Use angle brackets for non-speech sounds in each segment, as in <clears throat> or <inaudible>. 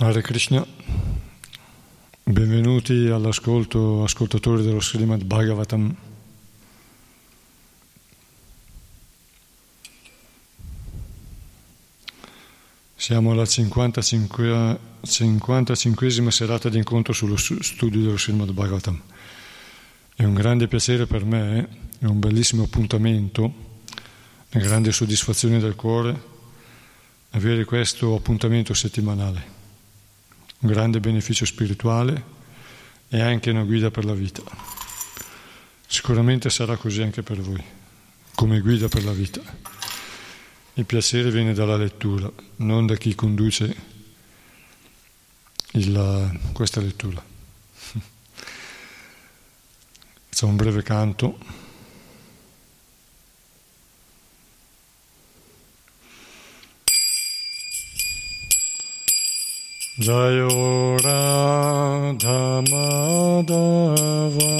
Hare Krishna, benvenuti all'ascolto, ascoltatori dello Srimad Bhagavatam. Siamo alla 55, 55esima serata di incontro sullo studio dello Srimad Bhagavatam. È un grande piacere per me, è un bellissimo appuntamento, una grande soddisfazione del cuore avere questo appuntamento settimanale un grande beneficio spirituale e anche una guida per la vita. Sicuramente sarà così anche per voi, come guida per la vita. Il piacere viene dalla lettura, non da chi conduce il, questa lettura. <laughs> Facciamo un breve canto. Jayo Radha Madhava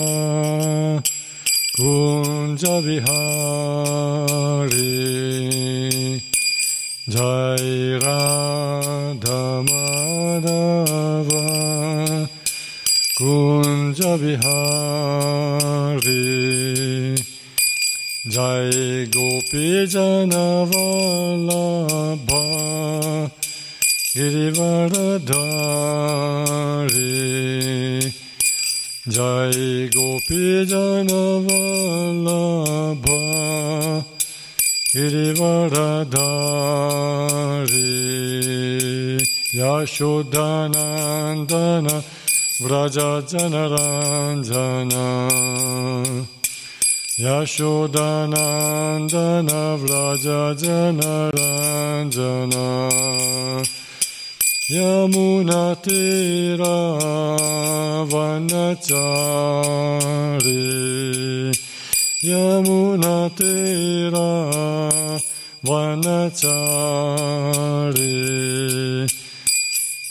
Kunja Vihari Jai Radha Madhava Kunja Vihari Jai Gopi Janavalabha Girivaradhari Jai Gopi Janavalabha Girivaradhari Yashodanandana Vraja Janaranjana Yashodanandana Vraja Janaranjana Yamunatira Vanachari Yamunatira Vanachari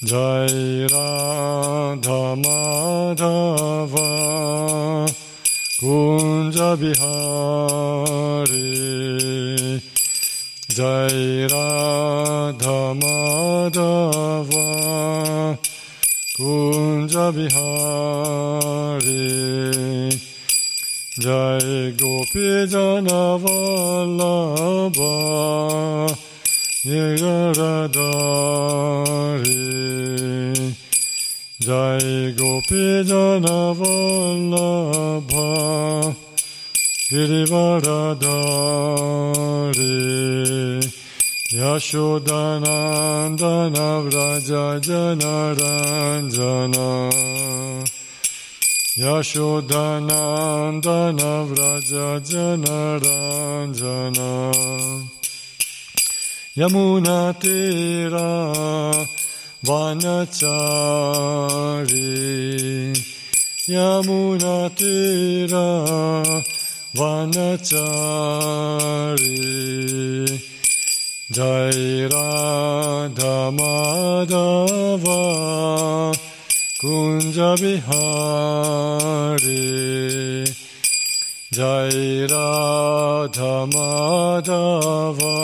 Jai Jai Radha Madhava Kunja Bihari. Jai Gopi Janavalabha Nigaradari. Jai Gopi Janavalabha Girivaradari Yashodanandana Vraja Janaranjana Yashodanandana Vraja Janaranjana Yamunatira Vanachari. Jai Radha Madhava. Kunja Bihari Jai Radha Madhava.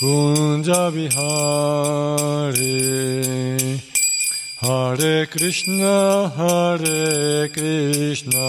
Kunja Bihari Hare Krishna Hare Krishna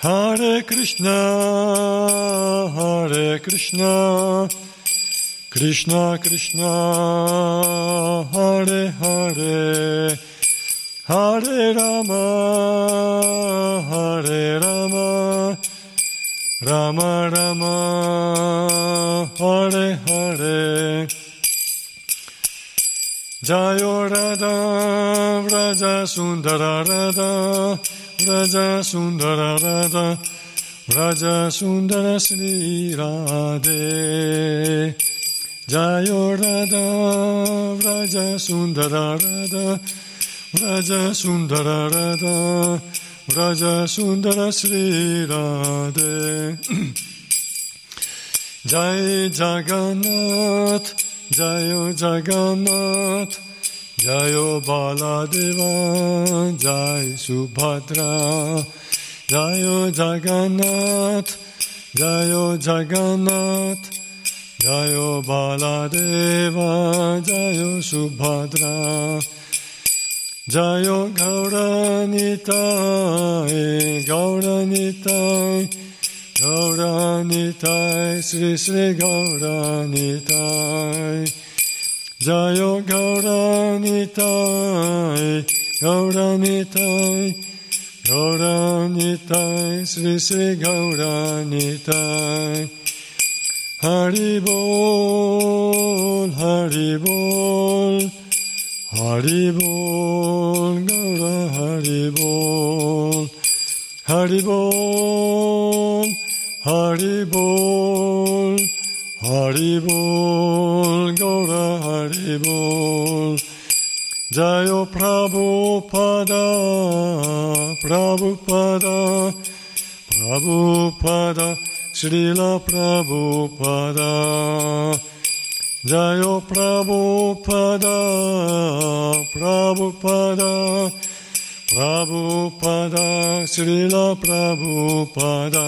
Hare Krishna, Hare Krishna, Krishna Krishna Hare Hare Hare Rama Hare Rama Rama Rama Hare Hare. Jayo Radha Vraja Sundara Radha Vraja Sundara Radha Vraja Sundara Sri Radhe. Jayo Radha Vraja Sundara Radha Vraja Sundara Radha Vraja Sundara Sri Radhe. <clears throat> Jai Jagannath Jayo Jagannath Jayo Baladeva Jai Subhadra Jayo Jagannath Jayo Jagannath Jayo Baladeva, Jayo Subhadra, Jayo Gauranitai, Gauranitai, Gauranitai, Sri Sri Gauranitai, Jayo Gauranitai, Gauranitai, Gauranitai, Sri Sri Gauranitai, Haribol, Haribol, Haribol, Gaura Haribol, Haribol, Haribol, Haribol, Gaura Haribol, Jayo Prabhupada, Prabhupada, Prabhupada, Srila Prabhupada Jayo Prabhupada Prabhupada Prabhupada Srila Prabhupada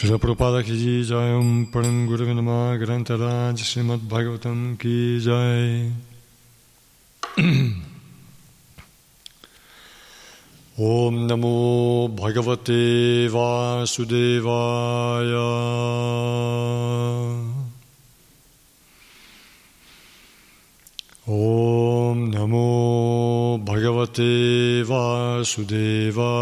Srila Prabhupada ki jai Om Param Guru Vinama Grantaraj Srimad Bhagavatam ki jai. <clears throat> Om Namo Bhagavate Vasudevaya. Om Namo Bhagavate Vasudevaya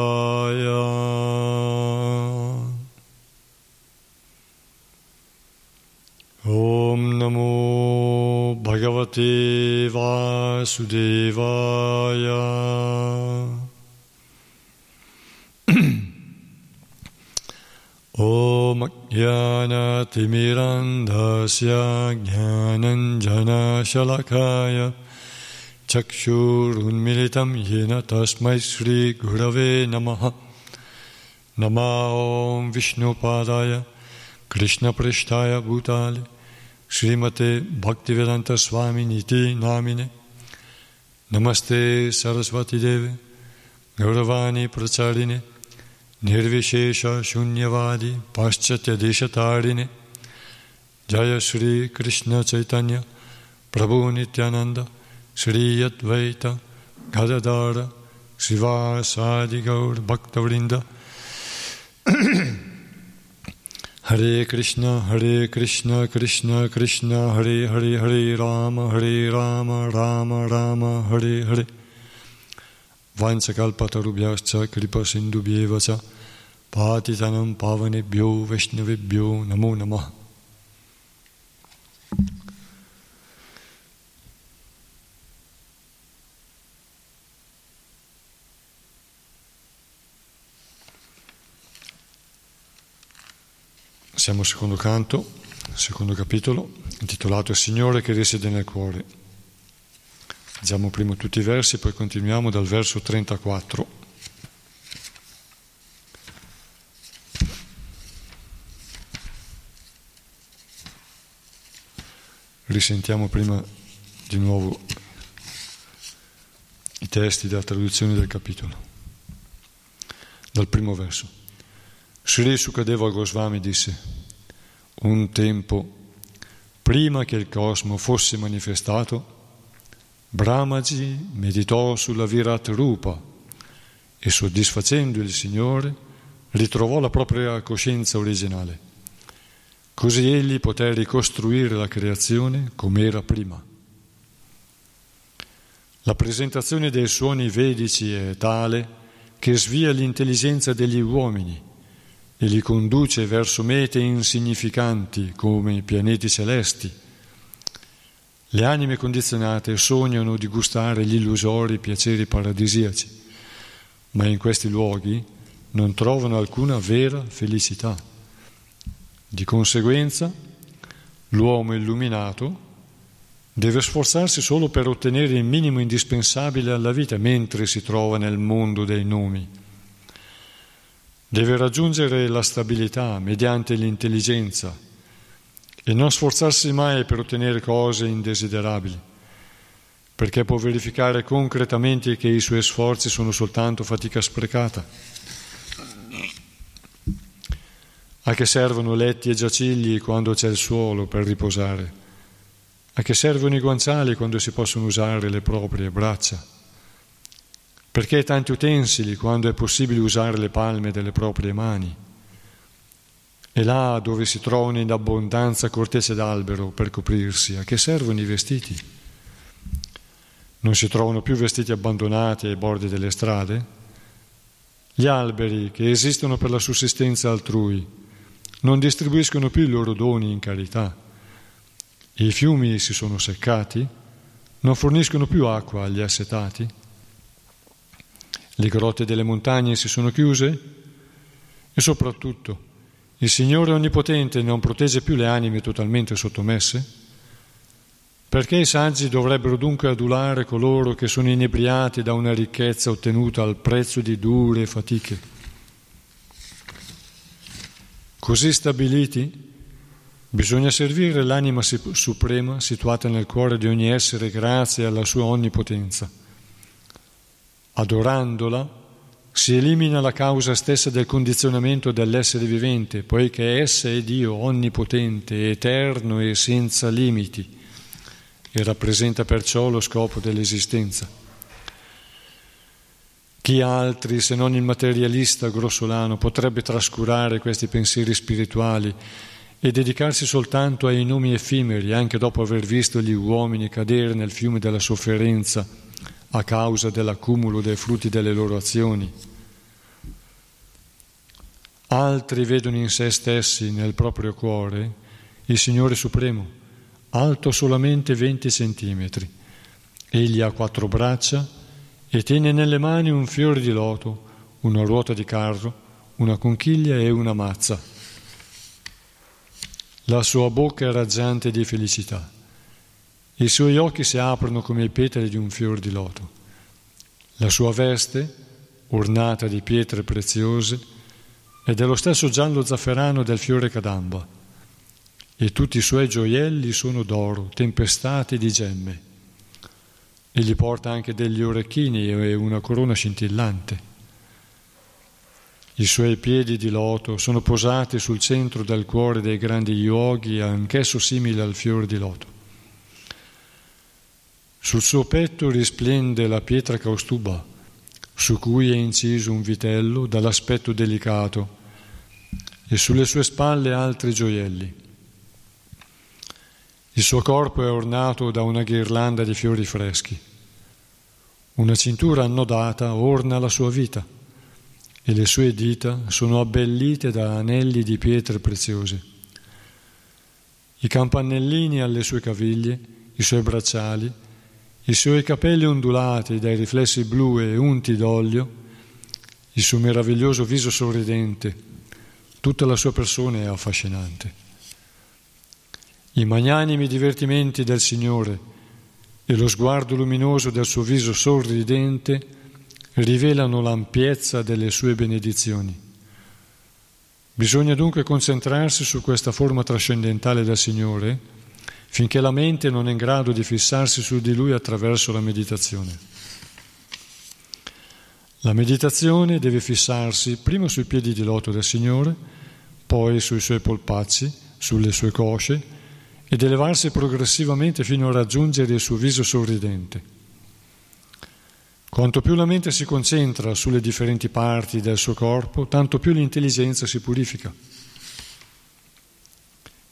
Om Namo Bhagavate Vasudevaya. <clears throat> Om Jnanatimirandasya Jnananjana Shalakaya Chakshurunmilitam Yena Tasmai Sri Gurave Namaha Nama Om Vishnupadaya Krishna Prishtaya Bhutale Srimate Bhaktivedanta Swami Niti Namine. Namaste Saraswati Deve Gauravani Pracharine Nirvishesha Shunyavadi Paschatya Deshatarine. Jaya Sri Krishna Chaitanya. Prabhu Nityananda. Sri Yadvaita. Gadadara Sivasadi Gaur Bhaktavrinda <clears throat> Hare Krishna Hare Krishna Krishna Krishna Hare Hare Hare Rama Hare Rama Rama Rama Hare Hare Vansakalpatarubhyascha kripa sindubhyeva cha patitanam pavanebhyo vaishnavebhyo namo Siamo al secondo canto, secondo capitolo, intitolato Signore che risiede nel cuore. Leggiamo prima tutti i versi, poi continuiamo dal verso 34. Risentiamo prima di nuovo i testi della traduzione del capitolo, dal primo verso. Sri cadeva Goswami disse un tempo prima che il cosmo fosse manifestato, Brahmaji meditò sulla Virat Rupa e soddisfacendo il Signore ritrovò la propria coscienza originale. Così egli poté ricostruire la creazione come era prima. La presentazione dei suoni vedici è tale che svia l'intelligenza degli uomini e li conduce verso mete insignificanti come i pianeti celesti. Le anime condizionate sognano di gustare gli illusori piaceri paradisiaci, ma in questi luoghi non trovano alcuna vera felicità. Di conseguenza, l'uomo illuminato deve sforzarsi solo per ottenere il minimo indispensabile alla vita mentre si trova nel mondo dei nomi. Deve raggiungere la stabilità mediante l'intelligenza e non sforzarsi mai per ottenere cose indesiderabili, perché può verificare concretamente che i suoi sforzi sono soltanto fatica sprecata. A che servono letti e giacigli quando c'è il suolo per riposare? A che servono i guanciali quando si possono usare le proprie braccia? Perché tanti utensili quando è possibile usare le palme delle proprie mani? E là dove si trovano in abbondanza cortese d'albero per coprirsi, a che servono i vestiti? Non si trovano più vestiti abbandonati ai bordi delle strade? Gli alberi che esistono per la sussistenza altrui non distribuiscono più i loro doni in carità. I fiumi si sono seccati, non forniscono più acqua agli assetati. Le grotte delle montagne si sono chiuse e soprattutto il Signore Onnipotente non protegge più le anime totalmente sottomesse? Perché i saggi dovrebbero dunque adulare coloro che sono inebriati da una ricchezza ottenuta al prezzo di dure fatiche? Così stabiliti, bisogna servire l'anima suprema situata nel cuore di ogni essere grazie alla sua onnipotenza. Adorandola si elimina la causa stessa del condizionamento dell'essere vivente, poiché essa è Dio onnipotente, eterno e senza limiti e rappresenta perciò lo scopo dell'esistenza. Chi altri, se non il materialista grossolano, potrebbe trascurare questi pensieri spirituali e dedicarsi soltanto ai nomi effimeri, anche dopo aver visto gli uomini cadere nel fiume della sofferenza a causa dell'accumulo dei frutti delle loro azioni? Altri vedono in se stessi, nel proprio cuore, il Signore Supremo, alto solamente 20 centimetri. Egli ha quattro braccia, e tiene nelle mani un fiore di loto, una ruota di carro, una conchiglia e una mazza. La sua bocca è raggiante di felicità. I suoi occhi si aprono come i petali di un fiore di loto. La sua veste, ornata di pietre preziose, è dello stesso giallo zafferano del fiore cadamba e tutti i suoi gioielli sono d'oro, tempestati di gemme e gli porta anche degli orecchini e una corona scintillante. I suoi piedi di loto sono posati sul centro del cuore dei grandi yogi, anch'esso simile al fiore di loto. Sul suo petto risplende la pietra caustuba, su cui è inciso un vitello dall'aspetto delicato, e sulle sue spalle altri gioielli. Il suo corpo è ornato da una ghirlanda di fiori freschi. Una cintura annodata orna la sua vita e le sue dita sono abbellite da anelli di pietre preziose. I campanellini alle sue caviglie, i suoi bracciali, i suoi capelli ondulati dai riflessi blu e unti d'olio, il suo meraviglioso viso sorridente, tutta la sua persona è affascinante. I magnanimi divertimenti del Signore, e lo sguardo luminoso del suo viso sorridente rivelano l'ampiezza delle sue benedizioni. Bisogna dunque concentrarsi su questa forma trascendentale del Signore finché la mente non è in grado di fissarsi su di lui attraverso la meditazione. La meditazione deve fissarsi prima sui piedi di loto del Signore, poi sui suoi polpacci, sulle sue cosce ed elevarsi progressivamente fino a raggiungere il suo viso sorridente. Quanto più la mente si concentra sulle differenti parti del suo corpo, tanto più l'intelligenza si purifica.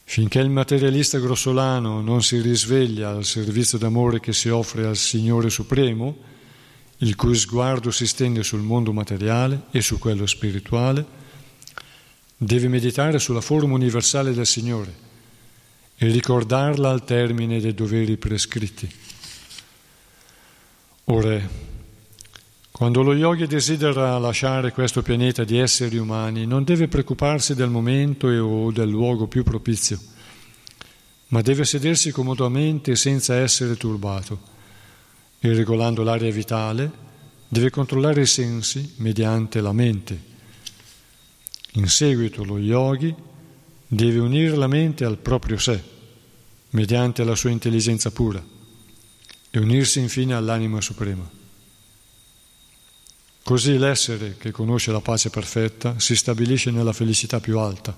Finché il materialista grossolano non si risveglia al servizio d'amore che si offre al Signore Supremo, il cui sguardo si stende sul mondo materiale e su quello spirituale, deve meditare sulla forma universale del Signore e ricordarla al termine dei doveri prescritti. Ora, quando lo yogi desidera lasciare questo pianeta di esseri umani, non deve preoccuparsi del momento o del luogo più propizio, ma deve sedersi comodamente senza essere turbato e regolando l'aria vitale deve controllare i sensi mediante la mente. In seguito lo yogi deve unire la mente al proprio sé, mediante la sua intelligenza pura, e unirsi infine all'anima suprema. Così l'essere che conosce la pace perfetta si stabilisce nella felicità più alta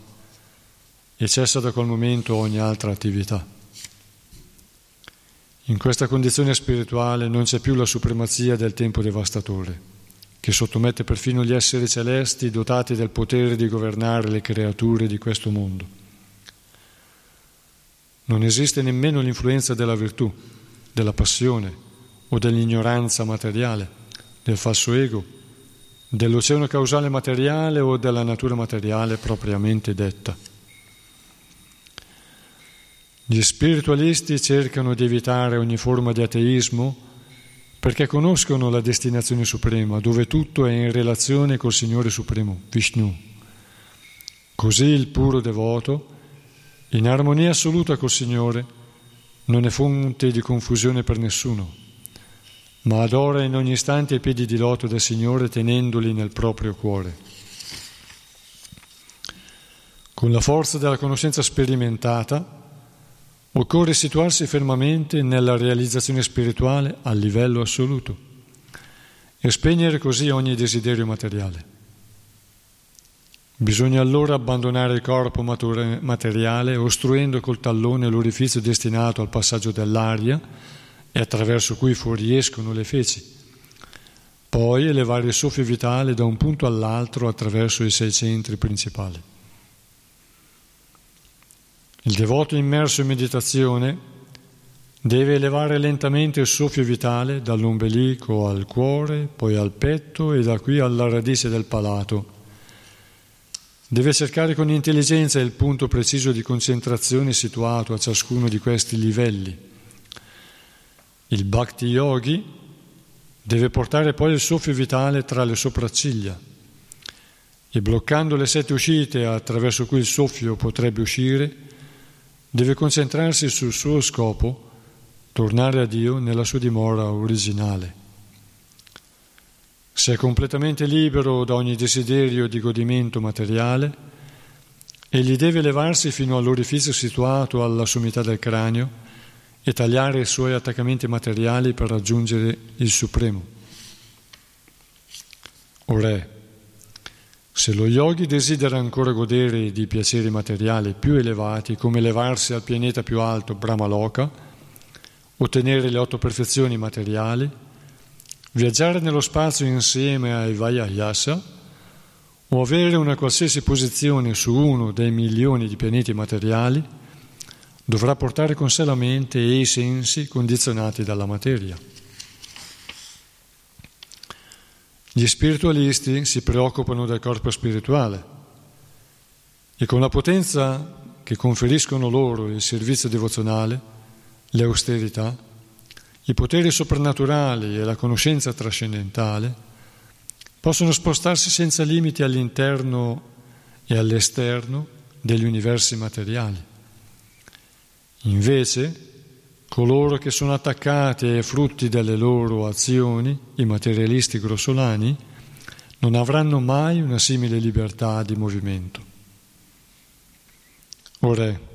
e cessa da quel momento ogni altra attività. In questa condizione spirituale non c'è più la supremazia del tempo devastatore, che sottomette perfino gli esseri celesti dotati del potere di governare le creature di questo mondo. Non esiste nemmeno l'influenza della virtù, della passione o dell'ignoranza materiale, del falso ego dell'oceano causale materiale o della natura materiale propriamente detta. Gli spiritualisti cercano di evitare ogni forma di ateismo perché conoscono la destinazione suprema, dove tutto è in relazione col Signore Supremo, Vishnu. Così il puro devoto, in armonia assoluta col Signore, non è fonte di confusione per nessuno ma adora in ogni istante i piedi di loto del Signore tenendoli nel proprio cuore. Con la forza della conoscenza sperimentata occorre situarsi fermamente nella realizzazione spirituale a livello assoluto e spegnere così ogni desiderio materiale. Bisogna allora abbandonare il corpo materiale ostruendo col tallone l'orifizio destinato al passaggio dell'aria e attraverso cui fuoriescono le feci. Poi elevare il soffio vitale da un punto all'altro attraverso i sei centri principali. Il devoto immerso in meditazione deve elevare lentamente il soffio vitale dall'ombelico al cuore, poi al petto e da qui alla radice del palato. Deve cercare con intelligenza il punto preciso di concentrazione situato a ciascuno di questi livelli il bhakti yogi deve portare poi il soffio vitale tra le sopracciglia e bloccando le sette uscite attraverso cui il soffio potrebbe uscire, deve concentrarsi sul suo scopo, tornare a Dio nella sua dimora originale. Se è completamente libero da ogni desiderio di godimento materiale, egli deve elevarsi fino all'orifizio situato alla sommità del cranio e tagliare i suoi attaccamenti materiali per raggiungere il Supremo. O Re, se lo yogi desidera ancora godere di piaceri materiali più elevati, come elevarsi al pianeta più alto, Brahmaloka, ottenere le otto perfezioni materiali, viaggiare nello spazio insieme ai Vayayasa o avere una qualsiasi posizione su uno dei milioni di pianeti materiali, dovrà portare con sé la mente e i sensi condizionati dalla materia. Gli spiritualisti si preoccupano del corpo spirituale e con la potenza che conferiscono loro il servizio devozionale, le austerità, i poteri soprannaturali e la conoscenza trascendentale, possono spostarsi senza limiti all'interno e all'esterno degli universi materiali. Invece, coloro che sono attaccati ai frutti delle loro azioni, i materialisti grossolani, non avranno mai una simile libertà di movimento. Ora,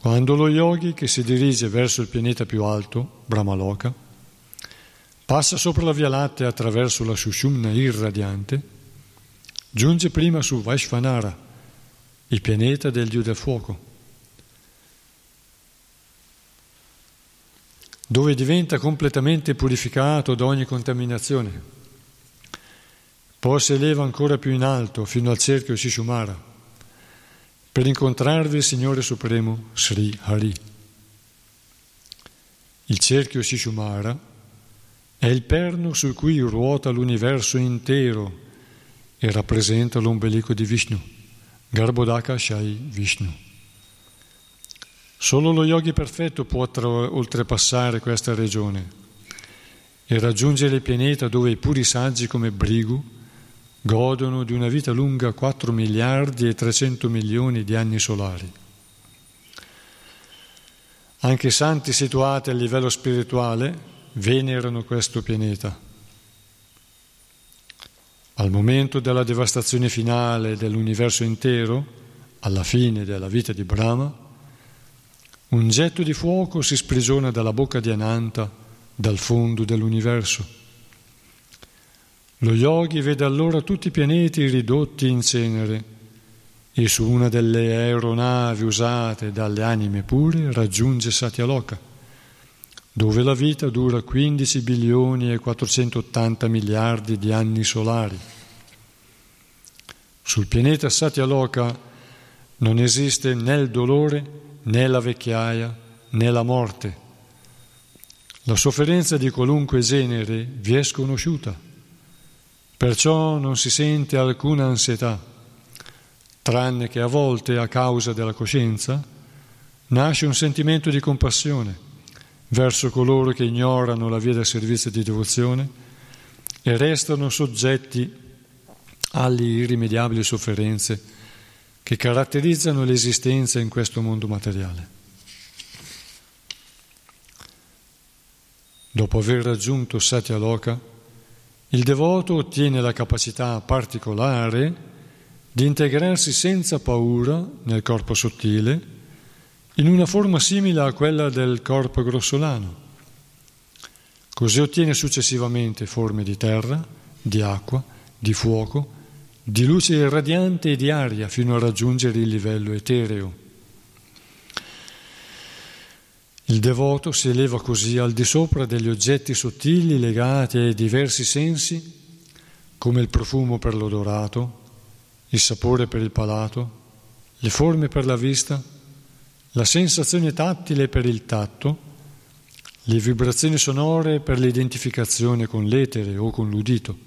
Quando lo yogi che si dirige verso il pianeta più alto, Brahmaloka, passa sopra la Via Lattea attraverso la Sushumna irradiante, giunge prima su Vaishvanara, il pianeta del Dio del fuoco, dove diventa completamente purificato da ogni contaminazione. Poi si eleva ancora più in alto fino al cerchio Shishumara per incontrarvi il Signore Supremo Sri Hari. Il cerchio Shishumara è il perno su cui ruota l'universo intero e rappresenta l'ombelico di Vishnu, Garbhodaka Shai Vishnu. Solo lo yogi perfetto può oltrepassare questa regione e raggiungere il pianeta dove i puri saggi come Brigu godono di una vita lunga 4 miliardi e 300 milioni di anni solari. Anche i santi situati a livello spirituale venerano questo pianeta. Al momento della devastazione finale dell'universo intero, alla fine della vita di Brahma, un getto di fuoco si sprigiona dalla bocca di Ananta dal fondo dell'universo lo yogi vede allora tutti i pianeti ridotti in cenere e su una delle aeronavi usate dalle anime pure raggiunge Satyaloka, dove la vita dura 15 bilioni e 480 miliardi di anni solari. Sul pianeta Satyaloka non esiste né il dolore, né la vecchiaia, né la morte. La sofferenza di qualunque genere vi è sconosciuta. Perciò non si sente alcuna ansietà, tranne che a volte, a causa della coscienza, nasce un sentimento di compassione verso coloro che ignorano la via del servizio di devozione e restano soggetti alle irrimediabili sofferenze che caratterizzano l'esistenza in questo mondo materiale. Dopo aver raggiunto Satya Loka, il devoto ottiene la capacità particolare di integrarsi senza paura nel corpo sottile in una forma simile a quella del corpo grossolano. Così ottiene successivamente forme di terra, di acqua, di fuoco, di luce irradiante e di aria fino a raggiungere il livello etereo. Il devoto si eleva così al di sopra degli oggetti sottili legati ai diversi sensi, come il profumo per l'odorato, il sapore per il palato, le forme per la vista, la sensazione tattile per il tatto, le vibrazioni sonore per l'identificazione con l'etere o con l'udito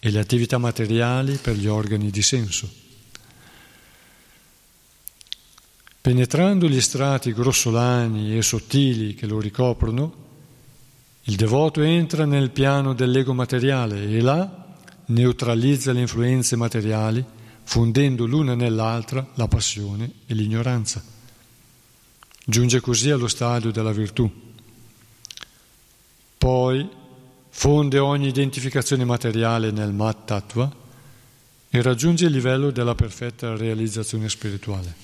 e le attività materiali per gli organi di senso. Penetrando gli strati grossolani e sottili che lo ricoprono, il devoto entra nel piano dell'ego materiale e là neutralizza le influenze materiali, fondendo l'una nell'altra la passione e l'ignoranza. Giunge così allo stadio della virtù. Poi fonde ogni identificazione materiale nel Mat Tattva e raggiunge il livello della perfetta realizzazione spirituale.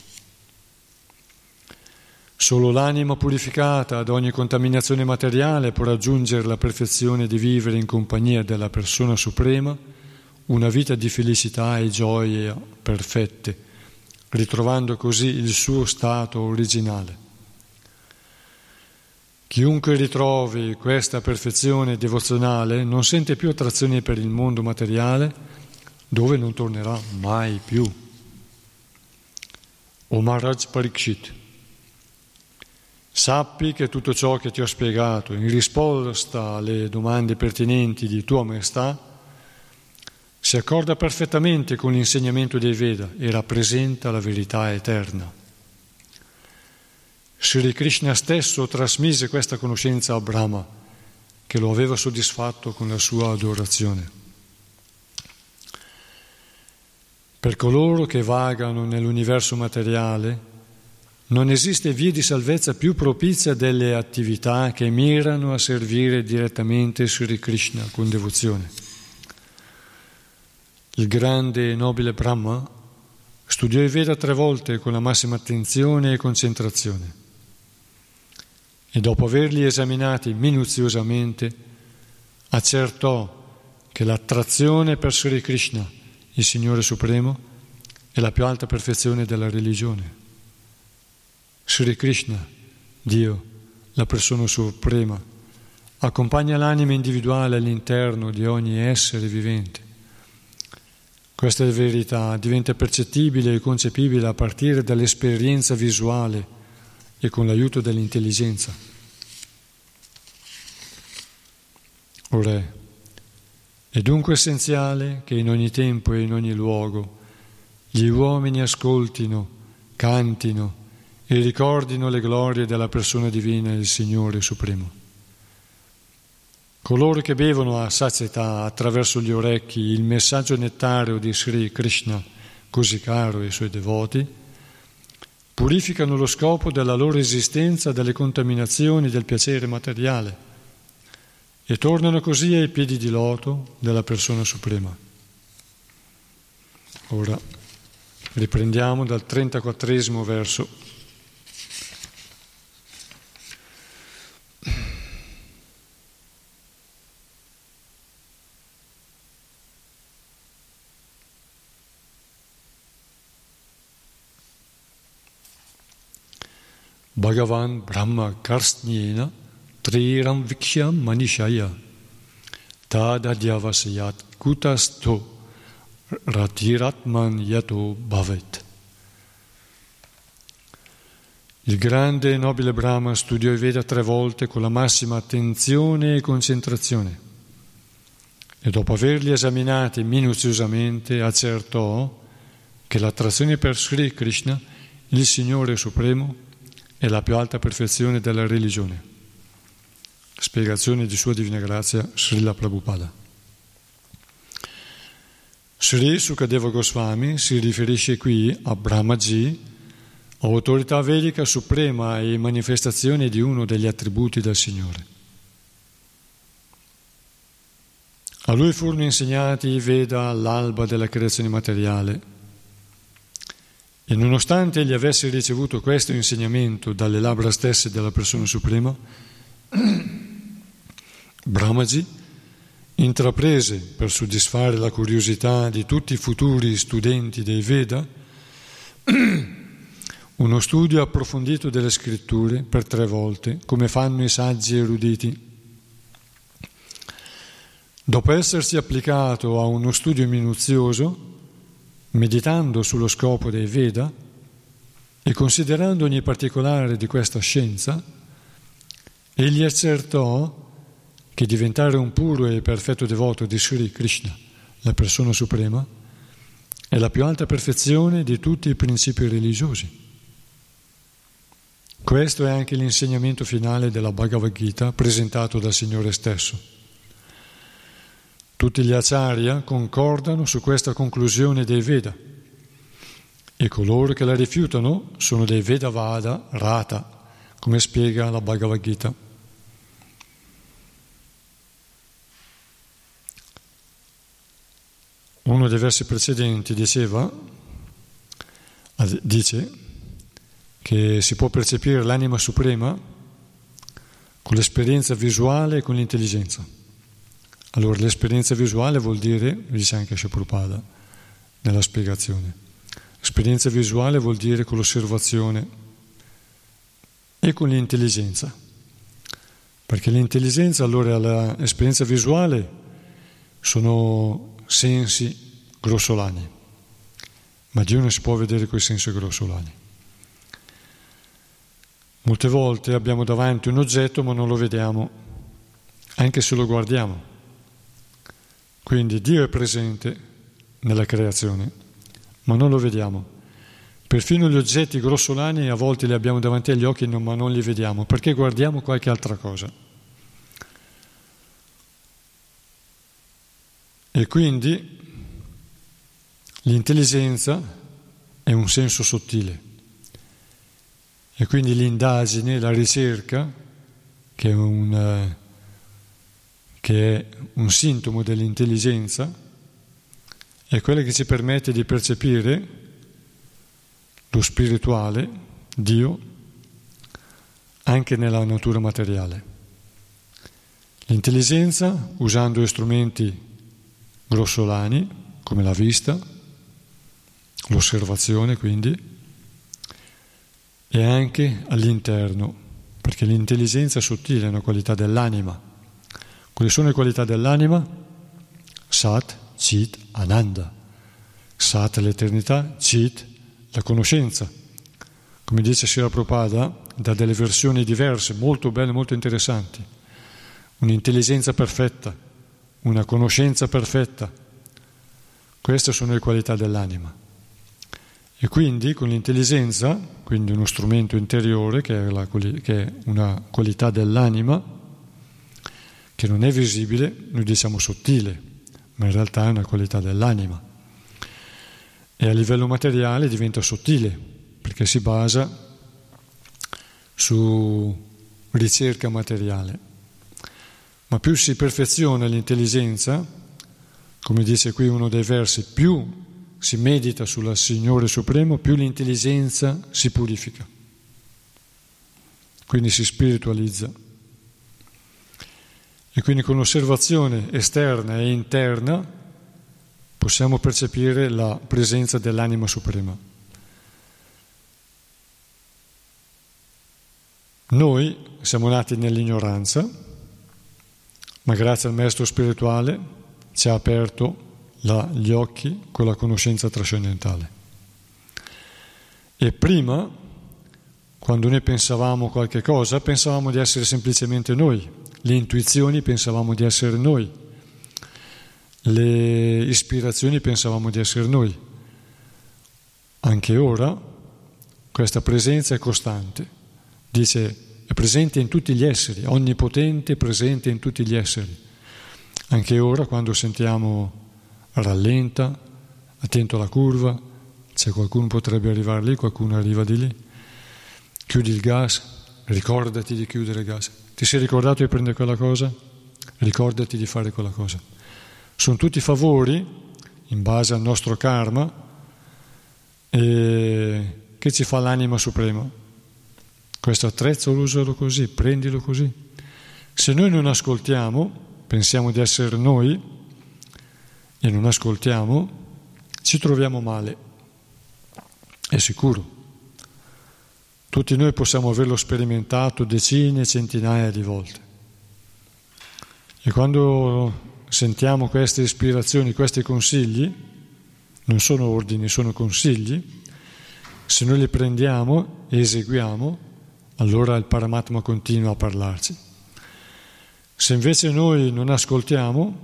Solo l'anima purificata da ogni contaminazione materiale può raggiungere la perfezione di vivere in compagnia della persona suprema una vita di felicità e gioie perfette, ritrovando così il suo stato originale. Chiunque ritrovi questa perfezione devozionale non sente più attrazione per il mondo materiale dove non tornerà mai più. O Maharaj Parikshit Sappi che tutto ciò che ti ho spiegato in risposta alle domande pertinenti di Tua Maestà si accorda perfettamente con l'insegnamento dei Veda e rappresenta la verità eterna. Sri Krishna stesso trasmise questa conoscenza a Brahma, che lo aveva soddisfatto con la sua adorazione. Per coloro che vagano nell'universo materiale, non esiste via di salvezza più propizia delle attività che mirano a servire direttamente Sri Krishna con devozione. Il grande e nobile Brahma studiò i Veda tre volte con la massima attenzione e concentrazione e dopo averli esaminati minuziosamente accertò che l'attrazione per Sri Krishna, il Signore Supremo, è la più alta perfezione della religione. Sri Krishna, Dio, la persona suprema, accompagna l'anima individuale all'interno di ogni essere vivente. Questa verità diventa percettibile e concepibile a partire dall'esperienza visuale e con l'aiuto dell'intelligenza. Ora, è dunque essenziale che in ogni tempo e in ogni luogo gli uomini ascoltino, cantino e ricordino le glorie della persona divina e del Signore Supremo. Coloro che bevono a sazietà attraverso gli orecchi il messaggio nettario di Sri Krishna, così caro ai suoi devoti, purificano lo scopo della loro esistenza dalle contaminazioni del piacere materiale e tornano così ai piedi di loto della persona suprema. Ora riprendiamo dal 34 verso. Bhagavan Brahma Karsnyena Triram Vikshyam Manishaya Tadadyavasayat Kutasto Ratiratman Yato Bhavet. Il grande e nobile Brahma studiò i Veda tre volte con la massima attenzione e concentrazione e dopo averli esaminati minuziosamente accertò che l'attrazione per Sri Krishna, il Signore Supremo, è la più alta perfezione della religione. Spiegazione di Sua Divina Grazia, Srila Prabhupada. Sri Sukadeva Goswami si riferisce qui a Brahmaji, autorità vedica suprema e manifestazione di uno degli attributi del Signore. A lui furono insegnati i Veda all'alba della creazione materiale e nonostante egli avesse ricevuto questo insegnamento dalle labbra stesse della persona suprema, <clears throat> Brahmaji intraprese per soddisfare la curiosità di tutti i futuri studenti dei Veda <clears throat> uno studio approfondito delle scritture per tre volte, come fanno i saggi eruditi. Dopo essersi applicato a uno studio minuzioso, meditando sullo scopo dei Veda e considerando ogni particolare di questa scienza, egli accertò che diventare un puro e perfetto devoto di Sri Krishna, la persona suprema, è la più alta perfezione di tutti i principi religiosi. Questo è anche l'insegnamento finale della Bhagavad Gita presentato dal Signore stesso. Tutti gli acharya concordano su questa conclusione dei Veda e coloro che la rifiutano sono dei Vedavada Rata, come spiega la Bhagavad Gita. Uno dei versi precedenti diceva, dice che si può percepire l'anima suprema con l'esperienza visuale e con l'intelligenza. Allora l'esperienza visuale vuol dire, dice anche Shaprupada nella spiegazione, esperienza visuale vuol dire con l'osservazione e con l'intelligenza, perché l'intelligenza allora e l'esperienza visuale sono sensi grossolani, ma Dio non si può vedere con i sensi grossolani. Molte volte abbiamo davanti un oggetto ma non lo vediamo, anche se lo guardiamo. Quindi Dio è presente nella creazione, ma non lo vediamo. Perfino gli oggetti grossolani a volte li abbiamo davanti agli occhi, ma non li vediamo, perché guardiamo qualche altra cosa. E quindi l'intelligenza è un senso sottile. E quindi l'indagine, la ricerca, che è un eh, che è un sintomo dell'intelligenza, è quella che ci permette di percepire lo spirituale, Dio, anche nella natura materiale. L'intelligenza usando strumenti grossolani come la vista, l'osservazione quindi, e anche all'interno, perché l'intelligenza sottile è una qualità dell'anima. Quali sono le qualità dell'anima? Sat, Chit, Ananda. Sat l'eternità, Chit la conoscenza. Come dice Sira Prabhupada, da delle versioni diverse, molto belle, molto interessanti un'intelligenza perfetta, una conoscenza perfetta. Queste sono le qualità dell'anima. E quindi con l'intelligenza, quindi uno strumento interiore che è, la, che è una qualità dell'anima, che non è visibile, noi diciamo sottile, ma in realtà è una qualità dell'anima. E a livello materiale diventa sottile, perché si basa su ricerca materiale. Ma più si perfeziona l'intelligenza, come dice qui uno dei versi, più si medita sul Signore Supremo, più l'intelligenza si purifica. Quindi si spiritualizza. E quindi con l'osservazione esterna e interna possiamo percepire la presenza dell'anima suprema. Noi siamo nati nell'ignoranza, ma grazie al maestro spirituale ci ha aperto la, gli occhi con la conoscenza trascendentale. E prima, quando noi pensavamo qualche cosa, pensavamo di essere semplicemente noi, le intuizioni pensavamo di essere noi, le ispirazioni pensavamo di essere noi. Anche ora questa presenza è costante. Dice è presente in tutti gli esseri, onnipotente, presente in tutti gli esseri. Anche ora, quando sentiamo rallenta, attento alla curva, se qualcuno potrebbe arrivare lì, qualcuno arriva di lì, chiudi il gas, ricordati di chiudere il gas. Ti sei ricordato di prendere quella cosa? Ricordati di fare quella cosa. Sono tutti favori, in base al nostro karma, che ci fa l'anima suprema. Questo attrezzo usalo così, prendilo così. Se noi non ascoltiamo, pensiamo di essere noi e non ascoltiamo, ci troviamo male. È sicuro. Tutti noi possiamo averlo sperimentato decine, centinaia di volte. E quando sentiamo queste ispirazioni, questi consigli, non sono ordini, sono consigli, se noi li prendiamo e eseguiamo, allora il Paramatma continua a parlarci. Se invece noi non ascoltiamo,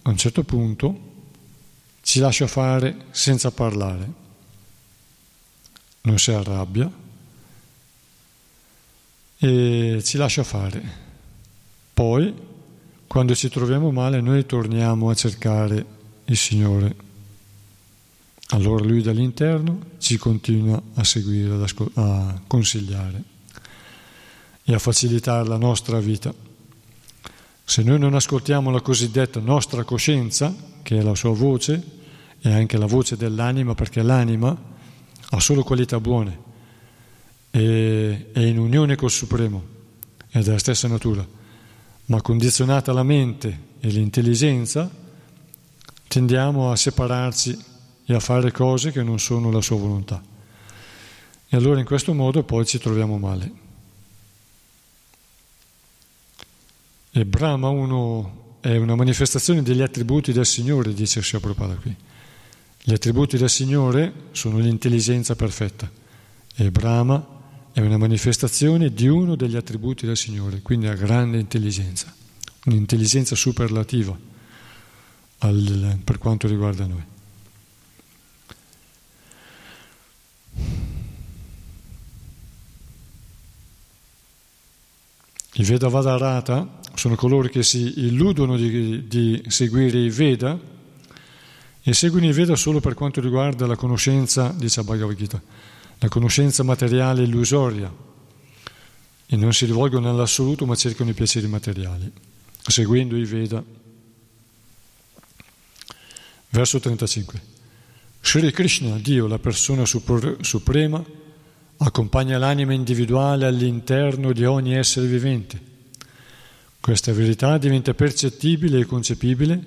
a un certo punto ci lascia fare senza parlare, non si arrabbia e ci lascia fare. Poi, quando ci troviamo male, noi torniamo a cercare il Signore. Allora Lui dall'interno ci continua a seguire, a consigliare e a facilitare la nostra vita. Se noi non ascoltiamo la cosiddetta nostra coscienza, che è la sua voce, e anche la voce dell'anima, perché l'anima ha solo qualità buone, e è in unione col Supremo, è della stessa natura, ma condizionata la mente e l'intelligenza, tendiamo a separarci e a fare cose che non sono la sua volontà. E allora in questo modo poi ci troviamo male. E Brahma uno, è una manifestazione degli attributi del Signore, dice Sri Prabhupada qui. Gli attributi del Signore sono l'intelligenza perfetta e Brahma è una manifestazione di uno degli attributi del Signore, quindi ha grande intelligenza, un'intelligenza superlativa al, per quanto riguarda noi. I Vedavadarata sono coloro che si illudono di, di seguire i Veda e seguono i Veda solo per quanto riguarda la conoscenza, dice Bhagavad Gita, la conoscenza materiale illusoria e non si rivolgono all'assoluto ma cercano i piaceri materiali, seguendo i Veda. Verso 35. Sri Krishna, Dio, la persona suprema, accompagna l'anima individuale all'interno di ogni essere vivente. Questa verità diventa percettibile e concepibile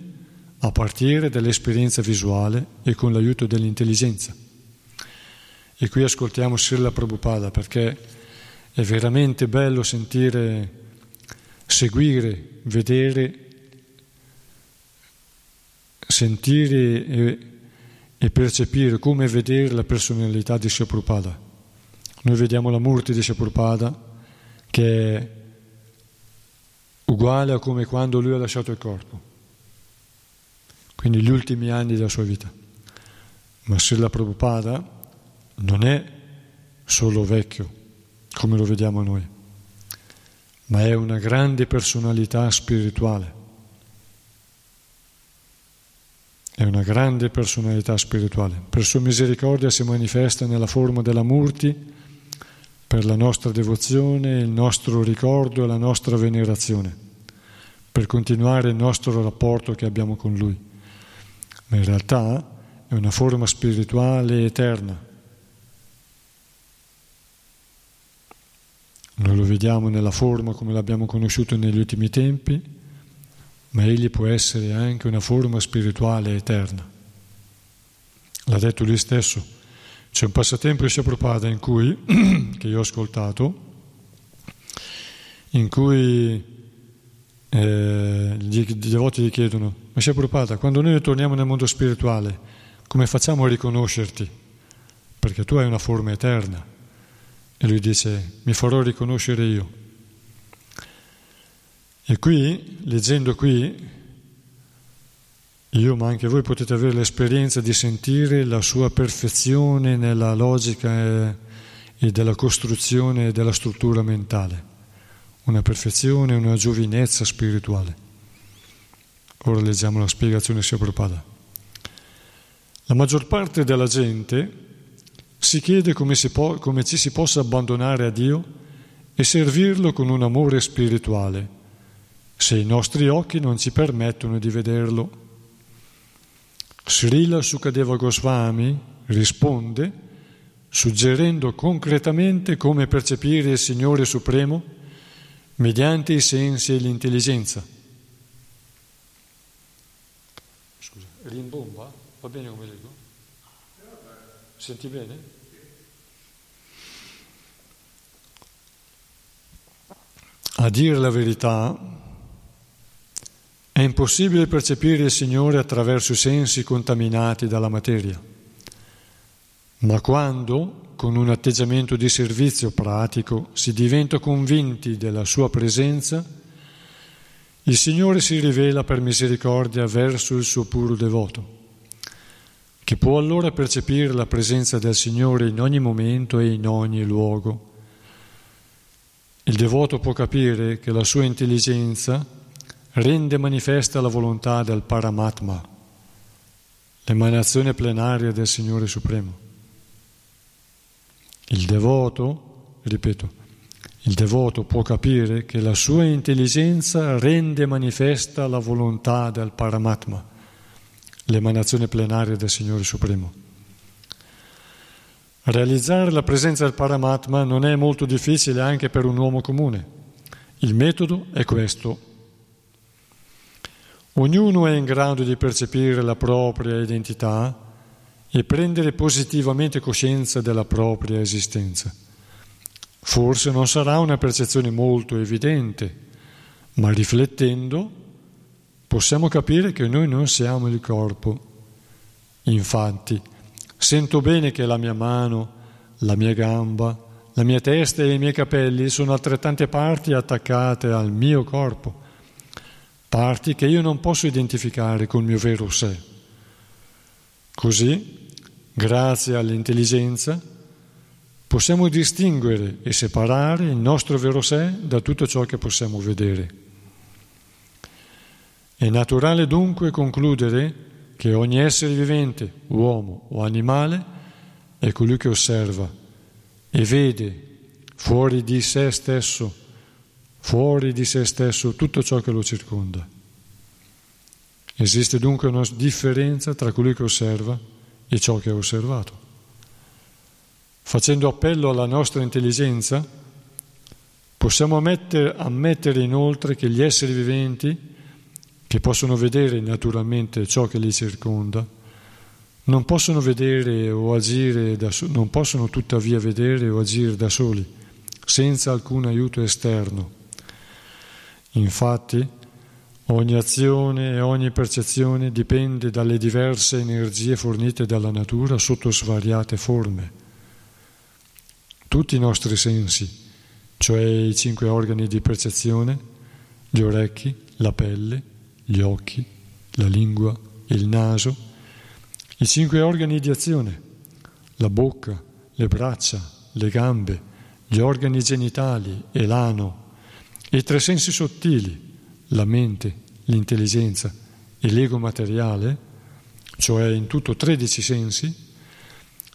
a partire dall'esperienza visuale e con l'aiuto dell'intelligenza. E qui ascoltiamo Srila Prabhupada perché è veramente bello sentire, seguire, vedere, sentire e, e percepire come vedere la personalità di Prabhupada. Noi vediamo la Murti di Prabhupada che è uguale a come quando lui ha lasciato il corpo, quindi gli ultimi anni della sua vita. Ma Srila Prabhupada non è solo vecchio, come lo vediamo noi, ma è una grande personalità spirituale. È una grande personalità spirituale. Per sua misericordia si manifesta nella forma della Murti per la nostra devozione, il nostro ricordo e la nostra venerazione, per continuare il nostro rapporto che abbiamo con Lui. Ma in realtà è una forma spirituale eterna Noi lo vediamo nella forma come l'abbiamo conosciuto negli ultimi tempi, ma egli può essere anche una forma spirituale eterna. L'ha detto lui stesso. C'è un passatempo di Prabhupada in cui, <clears throat> che io ho ascoltato, in cui eh, gli, i devoti gli chiedono, ma Prabhupada, quando noi torniamo nel mondo spirituale, come facciamo a riconoscerti? Perché tu hai una forma eterna. E lui dice, mi farò riconoscere io. E qui, leggendo qui, io ma anche voi potete avere l'esperienza di sentire la sua perfezione nella logica e della costruzione della struttura mentale, una perfezione, una giovinezza spirituale. Ora leggiamo la spiegazione sia Prabhupada. La maggior parte della gente si chiede come, si può, come ci si possa abbandonare a Dio e servirlo con un amore spirituale, se i nostri occhi non ci permettono di vederlo. Srila Sukadeva Goswami risponde suggerendo concretamente come percepire il Signore Supremo mediante i sensi e l'intelligenza. Scusa, rimbomba? Va bene come leggo? Senti bene? A dire la verità, è impossibile percepire il Signore attraverso i sensi contaminati dalla materia, ma quando, con un atteggiamento di servizio pratico, si diventa convinti della sua presenza, il Signore si rivela per misericordia verso il suo puro devoto che può allora percepire la presenza del Signore in ogni momento e in ogni luogo. Il devoto può capire che la sua intelligenza rende manifesta la volontà del Paramatma, l'emanazione plenaria del Signore Supremo. Il devoto, ripeto, il devoto può capire che la sua intelligenza rende manifesta la volontà del Paramatma l'emanazione plenaria del Signore Supremo. Realizzare la presenza del Paramatma non è molto difficile anche per un uomo comune. Il metodo è questo. Ognuno è in grado di percepire la propria identità e prendere positivamente coscienza della propria esistenza. Forse non sarà una percezione molto evidente, ma riflettendo possiamo capire che noi non siamo il corpo. Infatti, sento bene che la mia mano, la mia gamba, la mia testa e i miei capelli sono altrettante parti attaccate al mio corpo, parti che io non posso identificare col mio vero sé. Così, grazie all'intelligenza, possiamo distinguere e separare il nostro vero sé da tutto ciò che possiamo vedere. È naturale dunque concludere che ogni essere vivente, uomo o animale, è colui che osserva e vede fuori di sé stesso, fuori di sé stesso tutto ciò che lo circonda. Esiste dunque una differenza tra colui che osserva e ciò che ha osservato. Facendo appello alla nostra intelligenza, possiamo ammettere, ammettere inoltre che gli esseri viventi, che possono vedere naturalmente ciò che li circonda, non possono vedere o agire da so- non possono tuttavia vedere o agire da soli, senza alcun aiuto esterno. Infatti, ogni azione e ogni percezione dipende dalle diverse energie fornite dalla natura sotto svariate forme. Tutti i nostri sensi, cioè i cinque organi di percezione, gli orecchi, la pelle, gli occhi, la lingua, il naso, i cinque organi di azione, la bocca, le braccia, le gambe, gli organi genitali e l'ano, i tre sensi sottili, la mente, l'intelligenza e l'ego materiale, cioè in tutto 13 sensi,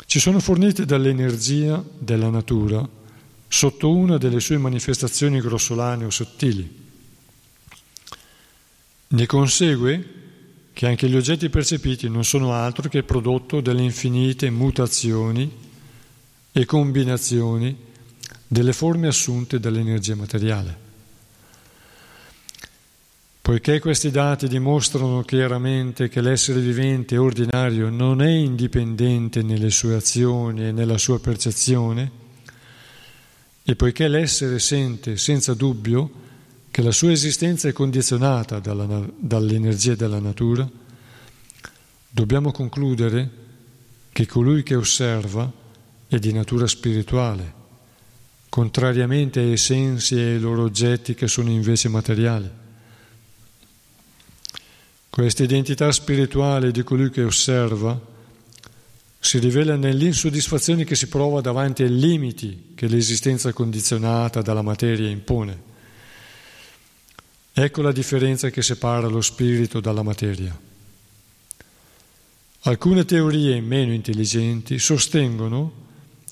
ci sono forniti dall'energia della natura sotto una delle sue manifestazioni grossolane o sottili. Ne consegue che anche gli oggetti percepiti non sono altro che prodotto delle infinite mutazioni e combinazioni delle forme assunte dall'energia materiale. Poiché questi dati dimostrano chiaramente che l'essere vivente ordinario non è indipendente nelle sue azioni e nella sua percezione, e poiché l'essere sente senza dubbio che la sua esistenza è condizionata dalla, dall'energia della natura, dobbiamo concludere che colui che osserva è di natura spirituale, contrariamente ai sensi e ai loro oggetti che sono invece materiali. Questa identità spirituale di colui che osserva si rivela nell'insoddisfazione che si prova davanti ai limiti che l'esistenza condizionata dalla materia impone. Ecco la differenza che separa lo spirito dalla materia. Alcune teorie meno intelligenti sostengono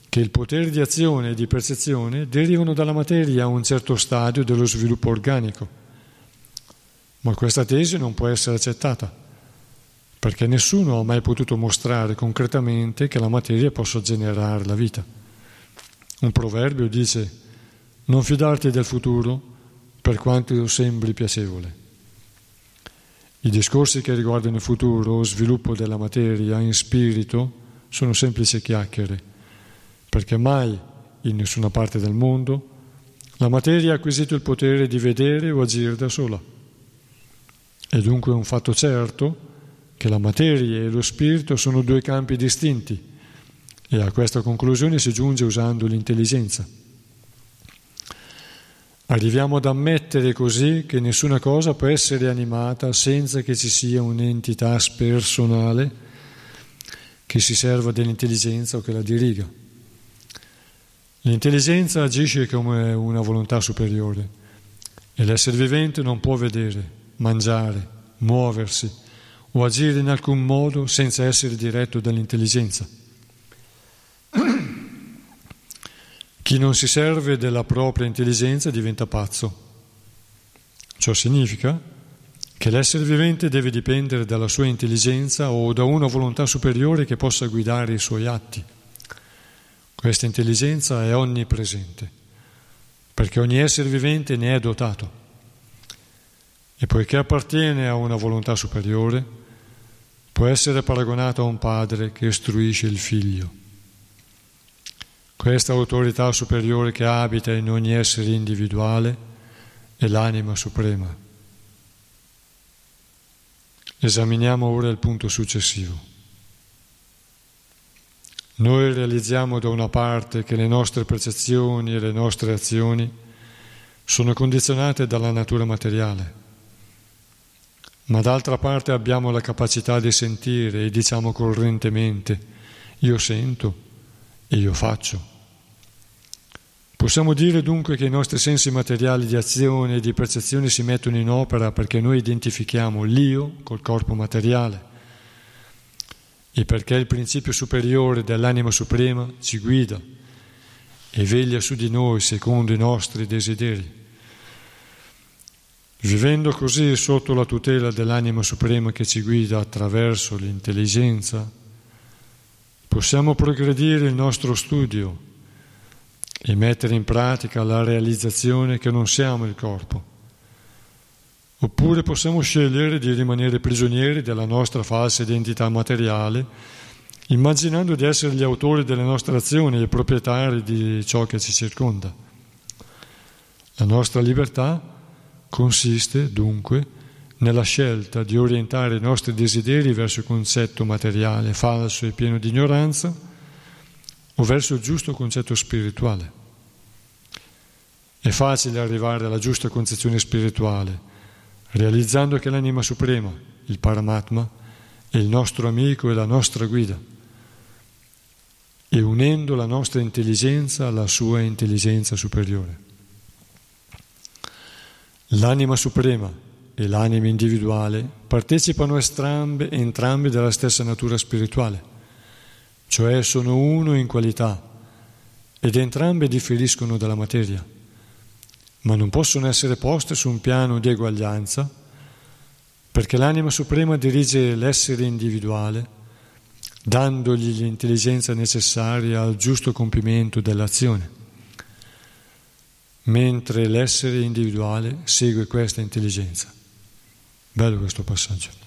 che il potere di azione e di percezione derivano dalla materia a un certo stadio dello sviluppo organico. Ma questa tesi non può essere accettata, perché nessuno ha mai potuto mostrare concretamente che la materia possa generare la vita. Un proverbio dice, non fidarti del futuro per quanto sembri piacevole. I discorsi che riguardano il futuro o sviluppo della materia in spirito sono semplici chiacchiere, perché mai in nessuna parte del mondo la materia ha acquisito il potere di vedere o agire da sola. È dunque un fatto certo che la materia e lo spirito sono due campi distinti e a questa conclusione si giunge usando l'intelligenza. Arriviamo ad ammettere così che nessuna cosa può essere animata senza che ci sia un'entità personale che si serva dell'intelligenza o che la diriga. L'intelligenza agisce come una volontà superiore e l'essere vivente non può vedere, mangiare, muoversi o agire in alcun modo senza essere diretto dall'intelligenza. Chi non si serve della propria intelligenza diventa pazzo. Ciò significa che l'essere vivente deve dipendere dalla sua intelligenza o da una volontà superiore che possa guidare i suoi atti. Questa intelligenza è onnipresente, perché ogni essere vivente ne è dotato. E poiché appartiene a una volontà superiore, può essere paragonato a un padre che istruisce il figlio. Questa autorità superiore che abita in ogni essere individuale è l'anima suprema. Esaminiamo ora il punto successivo. Noi realizziamo da una parte che le nostre percezioni e le nostre azioni sono condizionate dalla natura materiale, ma d'altra parte abbiamo la capacità di sentire e diciamo correntemente io sento e io faccio. Possiamo dire dunque che i nostri sensi materiali di azione e di percezione si mettono in opera perché noi identifichiamo l'io col corpo materiale e perché il principio superiore dell'anima suprema ci guida e veglia su di noi secondo i nostri desideri. Vivendo così sotto la tutela dell'anima suprema che ci guida attraverso l'intelligenza, possiamo progredire il nostro studio e mettere in pratica la realizzazione che non siamo il corpo. Oppure possiamo scegliere di rimanere prigionieri della nostra falsa identità materiale, immaginando di essere gli autori delle nostre azioni e proprietari di ciò che ci circonda. La nostra libertà consiste dunque nella scelta di orientare i nostri desideri verso il concetto materiale falso e pieno di ignoranza o verso il giusto concetto spirituale. È facile arrivare alla giusta concezione spirituale, realizzando che l'anima suprema, il Paramatma, è il nostro amico e la nostra guida, e unendo la nostra intelligenza alla sua intelligenza superiore. L'anima suprema e l'anima individuale partecipano entrambe, entrambi della stessa natura spirituale cioè sono uno in qualità ed entrambe differiscono dalla materia, ma non possono essere poste su un piano di eguaglianza perché l'anima suprema dirige l'essere individuale dandogli l'intelligenza necessaria al giusto compimento dell'azione, mentre l'essere individuale segue questa intelligenza. Bello questo passaggio.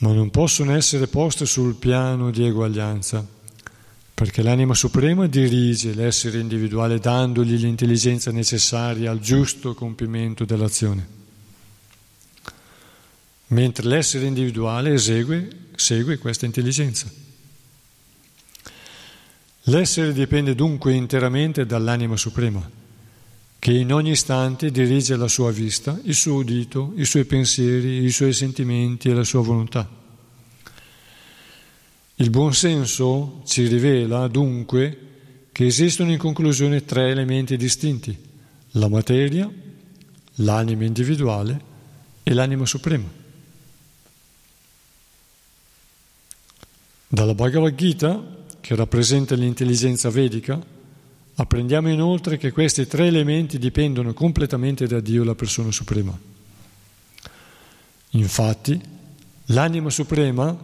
Ma non possono essere poste sul piano di eguaglianza, perché l'anima suprema dirige l'essere individuale dandogli l'intelligenza necessaria al giusto compimento dell'azione, mentre l'essere individuale esegue, segue questa intelligenza. L'essere dipende dunque interamente dall'anima suprema, che in ogni istante dirige la sua vista, il suo udito, i suoi pensieri, i suoi sentimenti e la sua volontà. Il buon senso ci rivela dunque che esistono in conclusione tre elementi distinti, la materia, l'anima individuale e l'anima suprema. Dalla Bhagavad Gita, che rappresenta l'intelligenza vedica, Apprendiamo inoltre che questi tre elementi dipendono completamente da Dio, la persona suprema. Infatti, l'anima suprema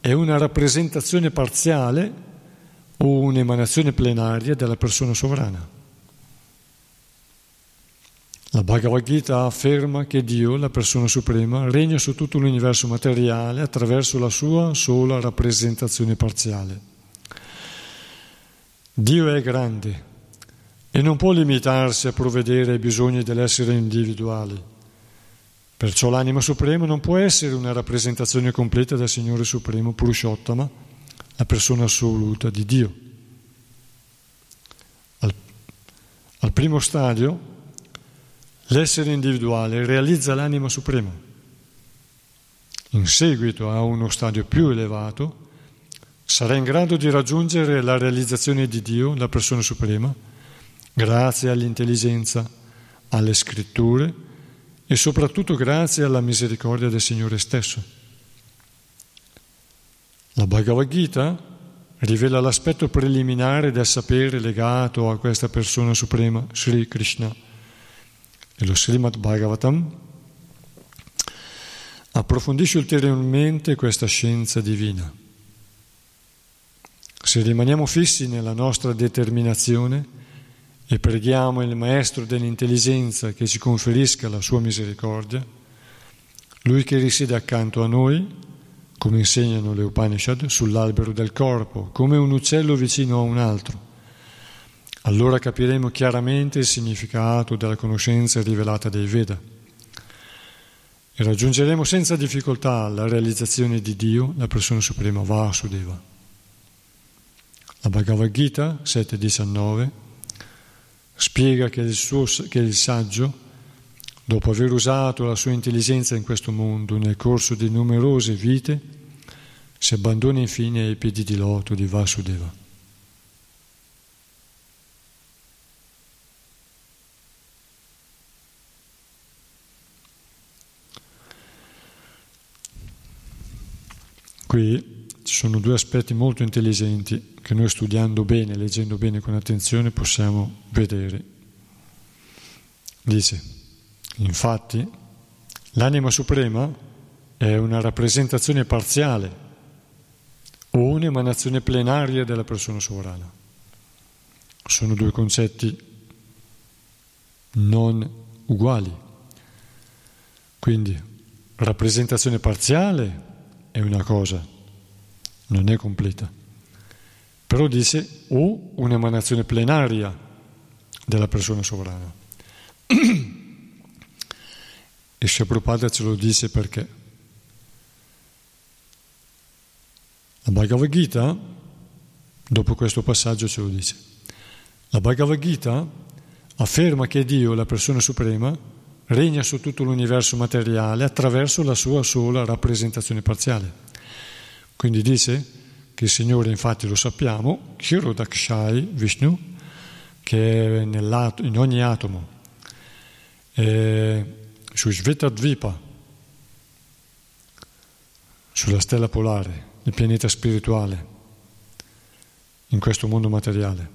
è una rappresentazione parziale o un'emanazione plenaria della persona sovrana. La Bhagavad Gita afferma che Dio, la persona suprema, regna su tutto l'universo materiale attraverso la sua sola rappresentazione parziale. Dio è grande e non può limitarsi a provvedere ai bisogni dell'essere individuale. Perciò l'anima suprema non può essere una rappresentazione completa del Signore Supremo Purushottama, la persona assoluta di Dio. Al, al primo stadio, l'essere individuale realizza l'anima suprema. In seguito a uno stadio più elevato, sarà in grado di raggiungere la realizzazione di Dio, la persona suprema, grazie all'intelligenza, alle scritture e soprattutto grazie alla misericordia del Signore stesso. La Bhagavad Gita rivela l'aspetto preliminare del sapere legato a questa persona suprema, Sri Krishna, e lo Srimad Bhagavatam approfondisce ulteriormente questa scienza divina. Se rimaniamo fissi nella nostra determinazione e preghiamo il Maestro dell'intelligenza che ci conferisca la sua misericordia, Lui che risiede accanto a noi, come insegnano le Upanishad, sull'albero del corpo, come un uccello vicino a un altro. Allora capiremo chiaramente il significato della conoscenza rivelata dei Veda e raggiungeremo senza difficoltà la realizzazione di Dio, la persona suprema Vasudeva. La Bhagavad Gita 7.19 spiega che il, suo, che il saggio, dopo aver usato la sua intelligenza in questo mondo nel corso di numerose vite, si abbandona infine ai piedi di loto di Vasudeva. Qui ci sono due aspetti molto intelligenti che noi studiando bene, leggendo bene con attenzione possiamo vedere. Dice, infatti, l'anima suprema è una rappresentazione parziale o un'emanazione plenaria della persona sovrana. Sono due concetti non uguali. Quindi rappresentazione parziale è una cosa, non è completa. Però dice o un'emanazione plenaria della persona sovrana. <clears throat> e Prabhupada ce lo dice perché. La Bhagavad Gita, dopo questo passaggio ce lo dice, la Bhagavad Gita afferma che Dio, la persona suprema, regna su tutto l'universo materiale attraverso la sua sola rappresentazione parziale. Quindi dice che il Signore, infatti lo sappiamo, Kirodakshai Vishnu, che è in ogni atomo, è su Svetadvipa, sulla stella polare, il pianeta spirituale, in questo mondo materiale,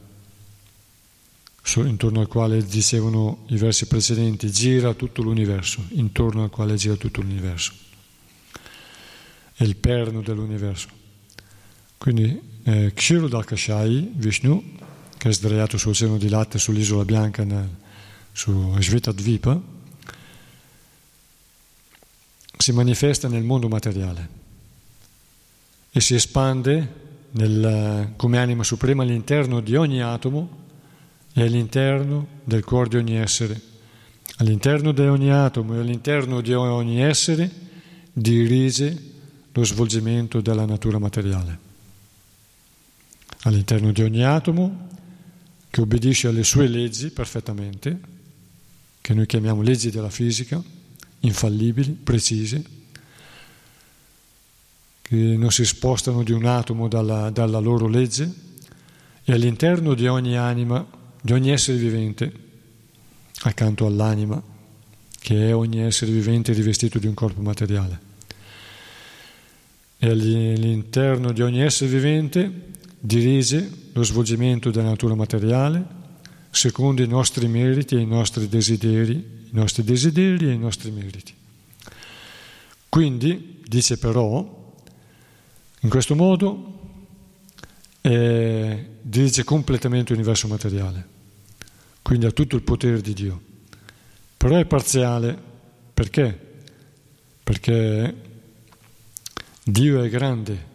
intorno al quale dicevano i versi precedenti, gira tutto l'universo, intorno al quale gira tutto l'universo. È il perno dell'universo. Quindi eh, Kshirodakashai, Vishnu, che è sdraiato sul seno di latte sull'isola bianca nel, su Svetadvipa, si manifesta nel mondo materiale e si espande nel, come anima suprema all'interno di ogni atomo e all'interno del cuore di ogni essere. All'interno di ogni atomo e all'interno di ogni essere dirige lo svolgimento della natura materiale. All'interno di ogni atomo che obbedisce alle sue leggi perfettamente, che noi chiamiamo leggi della fisica, infallibili, precise, che non si spostano di un atomo dalla, dalla loro legge e all'interno di ogni anima, di ogni essere vivente, accanto all'anima, che è ogni essere vivente rivestito di un corpo materiale. E all'interno di ogni essere vivente dirige lo svolgimento della natura materiale secondo i nostri meriti e i nostri desideri, i nostri desideri e i nostri meriti. Quindi, dice però, in questo modo eh, dirige completamente l'universo materiale, quindi ha tutto il potere di Dio. Però è parziale, perché? Perché Dio è grande,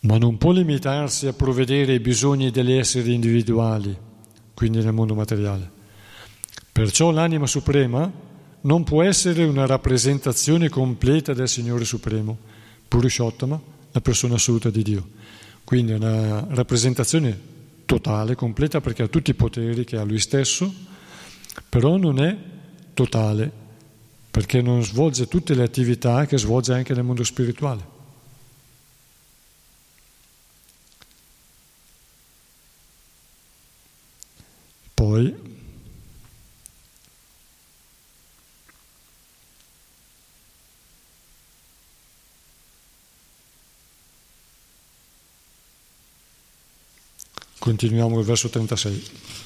ma non può limitarsi a provvedere ai bisogni degli esseri individuali, quindi nel mondo materiale. Perciò l'anima suprema non può essere una rappresentazione completa del Signore Supremo, Purushottama, la persona assoluta di Dio. Quindi è una rappresentazione totale, completa, perché ha tutti i poteri che ha lui stesso, però non è totale, perché non svolge tutte le attività che svolge anche nel mondo spirituale. Poi Continuiamo il verso 36.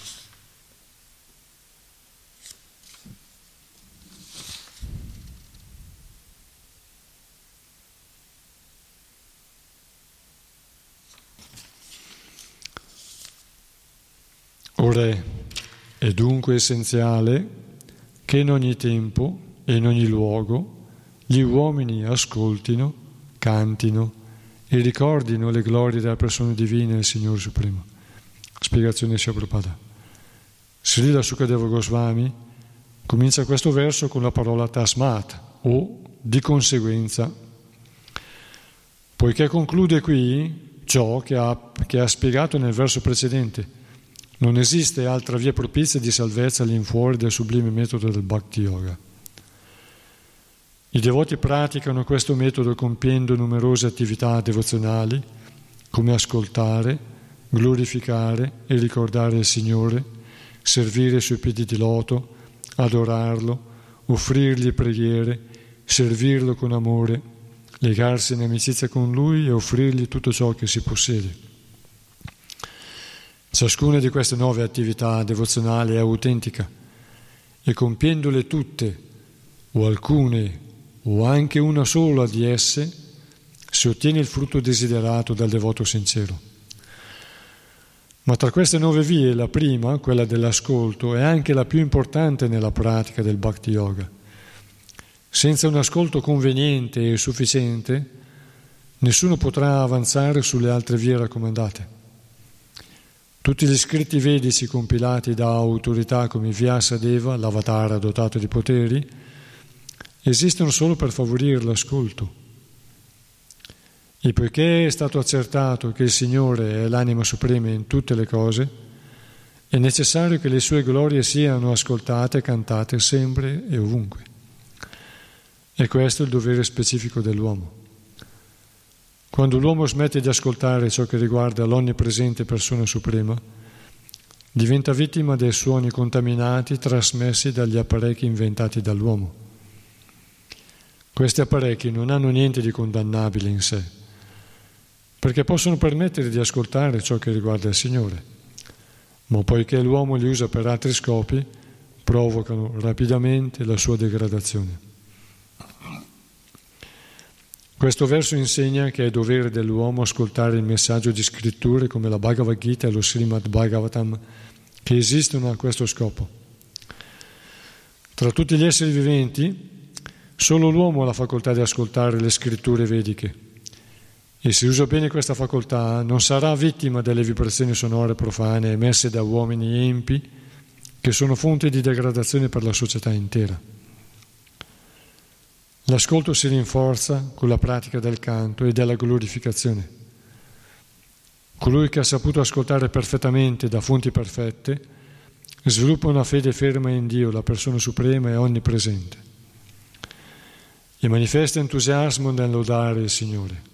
Ora è dunque essenziale che in ogni tempo e in ogni luogo gli uomini ascoltino, cantino e ricordino le glorie della persona divina del Signore Supremo. Spiegazione Prabhupada. Srila Sukadeva Goswami comincia questo verso con la parola tasmat o di conseguenza, poiché conclude qui ciò che ha, che ha spiegato nel verso precedente. Non esiste altra via propizia di salvezza all'infuori del sublime metodo del Bhakti Yoga. I devoti praticano questo metodo compiendo numerose attività devozionali, come ascoltare, glorificare e ricordare il Signore, servire i suoi piedi di loto, adorarlo, offrirgli preghiere, servirlo con amore, legarsi in amicizia con Lui e offrirgli tutto ciò che si possiede. Ciascuna di queste nuove attività devozionali è autentica e compiendole tutte o alcune o anche una sola di esse, si ottiene il frutto desiderato dal devoto sincero. Ma tra queste nove vie, la prima, quella dell'ascolto, è anche la più importante nella pratica del Bhakti Yoga. Senza un ascolto conveniente e sufficiente, nessuno potrà avanzare sulle altre vie raccomandate. Tutti gli scritti vedici compilati da autorità come Vyasadeva, l'avatar dotato di poteri, esistono solo per favorire l'ascolto. E poiché è stato accertato che il Signore è l'anima suprema in tutte le cose, è necessario che le sue glorie siano ascoltate e cantate sempre e ovunque. E questo è il dovere specifico dell'uomo. Quando l'uomo smette di ascoltare ciò che riguarda l'onnipresente persona suprema, diventa vittima dei suoni contaminati trasmessi dagli apparecchi inventati dall'uomo. Questi apparecchi non hanno niente di condannabile in sé, perché possono permettere di ascoltare ciò che riguarda il Signore, ma poiché l'uomo li usa per altri scopi, provocano rapidamente la sua degradazione. Questo verso insegna che è dovere dell'uomo ascoltare il messaggio di scritture come la Bhagavad Gita e lo Srimad Bhagavatam che esistono a questo scopo. Tra tutti gli esseri viventi, solo l'uomo ha la facoltà di ascoltare le scritture vediche e se usa bene questa facoltà non sarà vittima delle vibrazioni sonore profane emesse da uomini empi che sono fonte di degradazione per la società intera. L'ascolto si rinforza con la pratica del canto e della glorificazione. Colui che ha saputo ascoltare perfettamente da fonti perfette sviluppa una fede ferma in Dio, la persona suprema e onnipresente, e manifesta entusiasmo nel lodare il Signore.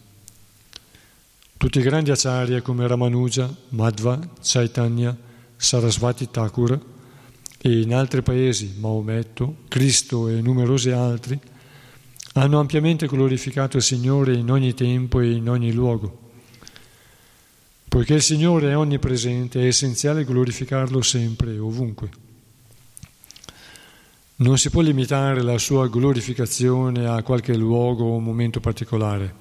Tutti i grandi acharya come Ramanuja, Madhva, Chaitanya, Sarasvati Thakur e in altri paesi Maometto, Cristo e numerosi altri hanno ampiamente glorificato il Signore in ogni tempo e in ogni luogo. Poiché il Signore è onnipresente, è essenziale glorificarlo sempre e ovunque. Non si può limitare la sua glorificazione a qualche luogo o momento particolare.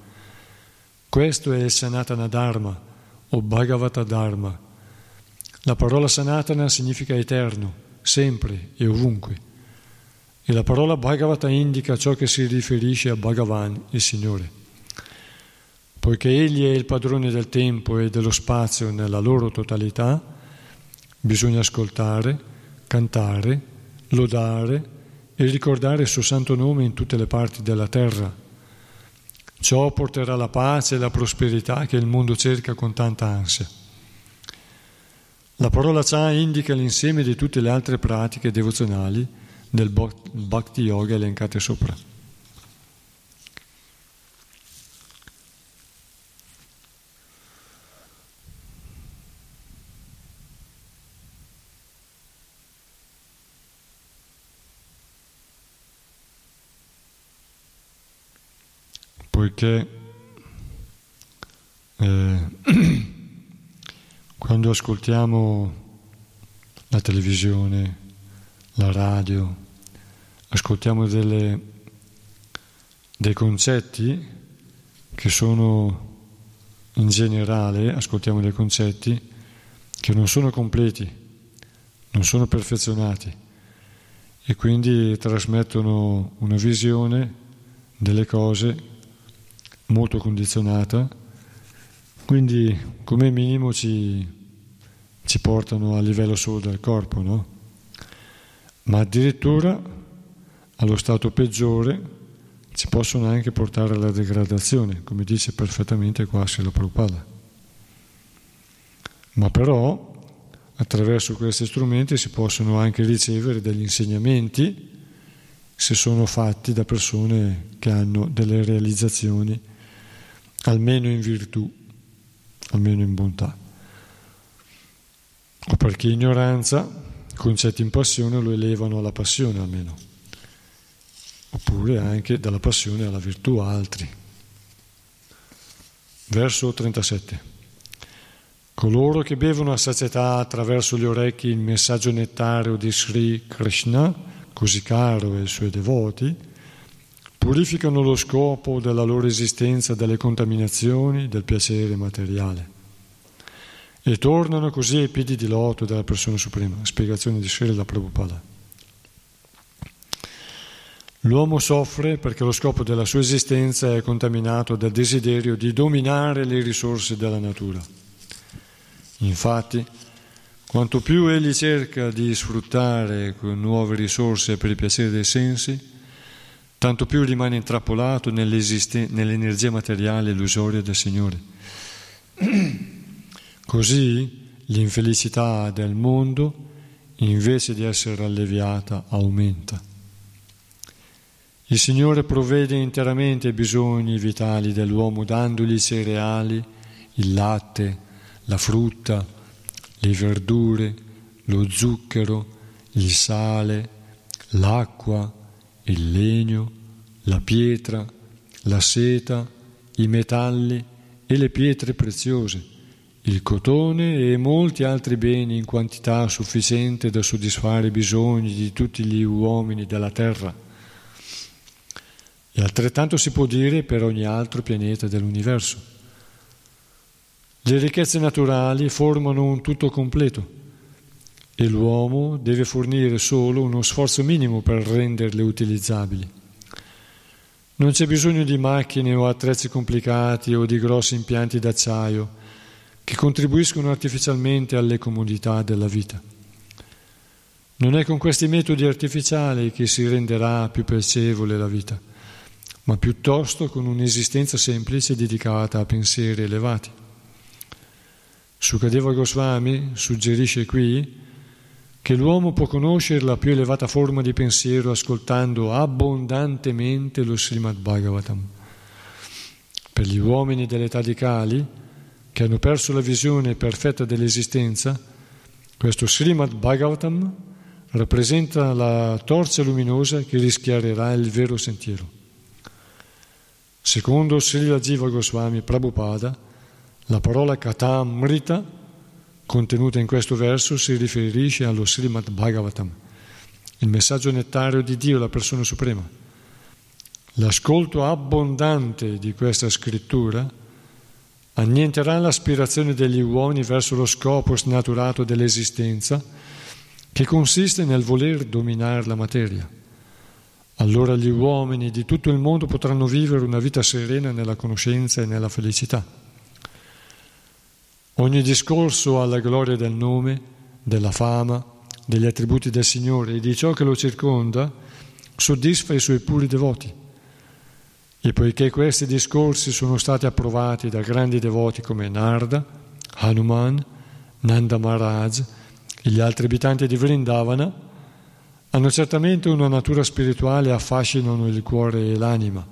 Questo è il Sanatana Dharma o Bhagavata Dharma. La parola Sanatana significa eterno, sempre e ovunque. E la parola Bhagavata indica ciò che si riferisce a Bhagavan, il Signore. Poiché Egli è il padrone del tempo e dello spazio nella loro totalità, bisogna ascoltare, cantare, lodare e ricordare il suo santo nome in tutte le parti della terra. Ciò porterà la pace e la prosperità che il mondo cerca con tanta ansia. La parola Cha indica l'insieme di tutte le altre pratiche devozionali del Bhakti Yoga elencate sopra. Poiché eh, <clears throat> quando ascoltiamo la televisione, la radio, ascoltiamo delle, dei concetti che sono in generale, ascoltiamo dei concetti che non sono completi, non sono perfezionati e quindi trasmettono una visione delle cose molto condizionata, quindi come minimo ci, ci portano a livello solo del corpo, no? Ma addirittura allo stato peggiore ci possono anche portare alla degradazione, come dice perfettamente qua Sila Prabhupada. Ma però attraverso questi strumenti si possono anche ricevere degli insegnamenti se sono fatti da persone che hanno delle realizzazioni almeno in virtù, almeno in bontà. O perché ignoranza concetti in passione lo elevano alla passione almeno, oppure anche dalla passione alla virtù altri. Verso 37. Coloro che bevono a sazietà attraverso gli orecchi il messaggio nettario di Sri Krishna, così caro ai suoi devoti, purificano lo scopo della loro esistenza dalle contaminazioni del piacere materiale e tornano così ai piedi di loto della persona suprema. Spiegazione di Srila Prabhupada. L'uomo soffre perché lo scopo della sua esistenza è contaminato dal desiderio di dominare le risorse della natura. Infatti, quanto più egli cerca di sfruttare nuove risorse per il piacere dei sensi, tanto più rimane intrappolato nell'energia materiale illusoria del Signore. <clears throat> Così l'infelicità del mondo, invece di essere alleviata, aumenta. Il Signore provvede interamente ai bisogni vitali dell'uomo dandogli i cereali, il latte, la frutta, le verdure, lo zucchero, il sale, l'acqua, il legno, la pietra, la seta, i metalli e le pietre preziose, il cotone e molti altri beni in quantità sufficiente da soddisfare i bisogni di tutti gli uomini della terra. E altrettanto si può dire per ogni altro pianeta dell'universo. Le ricchezze naturali formano un tutto completo e l'uomo deve fornire solo uno sforzo minimo per renderle utilizzabili. Non c'è bisogno di macchine o attrezzi complicati o di grossi impianti d'acciaio che contribuiscono artificialmente alle comodità della vita. Non è con questi metodi artificiali che si renderà più piacevole la vita, ma piuttosto con un'esistenza semplice dedicata a pensieri elevati. Sukadeva Goswami suggerisce qui che l'uomo può conoscere la più elevata forma di pensiero ascoltando abbondantemente lo Srimad Bhagavatam. Per gli uomini dell'età di Kali, che hanno perso la visione perfetta dell'esistenza, questo Srimad Bhagavatam rappresenta la torcia luminosa che rischiarerà il vero sentiero. Secondo Srila Jiva Goswami Prabhupada, la parola Katamrita contenuta in questo verso si riferisce allo Srimad Bhagavatam, il messaggio nettario di Dio, la persona suprema. L'ascolto abbondante di questa scrittura annienterà l'aspirazione degli uomini verso lo scopo snaturato dell'esistenza, che consiste nel voler dominare la materia. Allora gli uomini di tutto il mondo potranno vivere una vita serena nella conoscenza e nella felicità. Ogni discorso alla gloria del nome, della fama, degli attributi del Signore e di ciò che lo circonda soddisfa i suoi puri devoti. E poiché questi discorsi sono stati approvati da grandi devoti come Narda, Hanuman, Nanda Maharaj e gli altri abitanti di Vrindavana, hanno certamente una natura spirituale e affascinano il cuore e l'anima.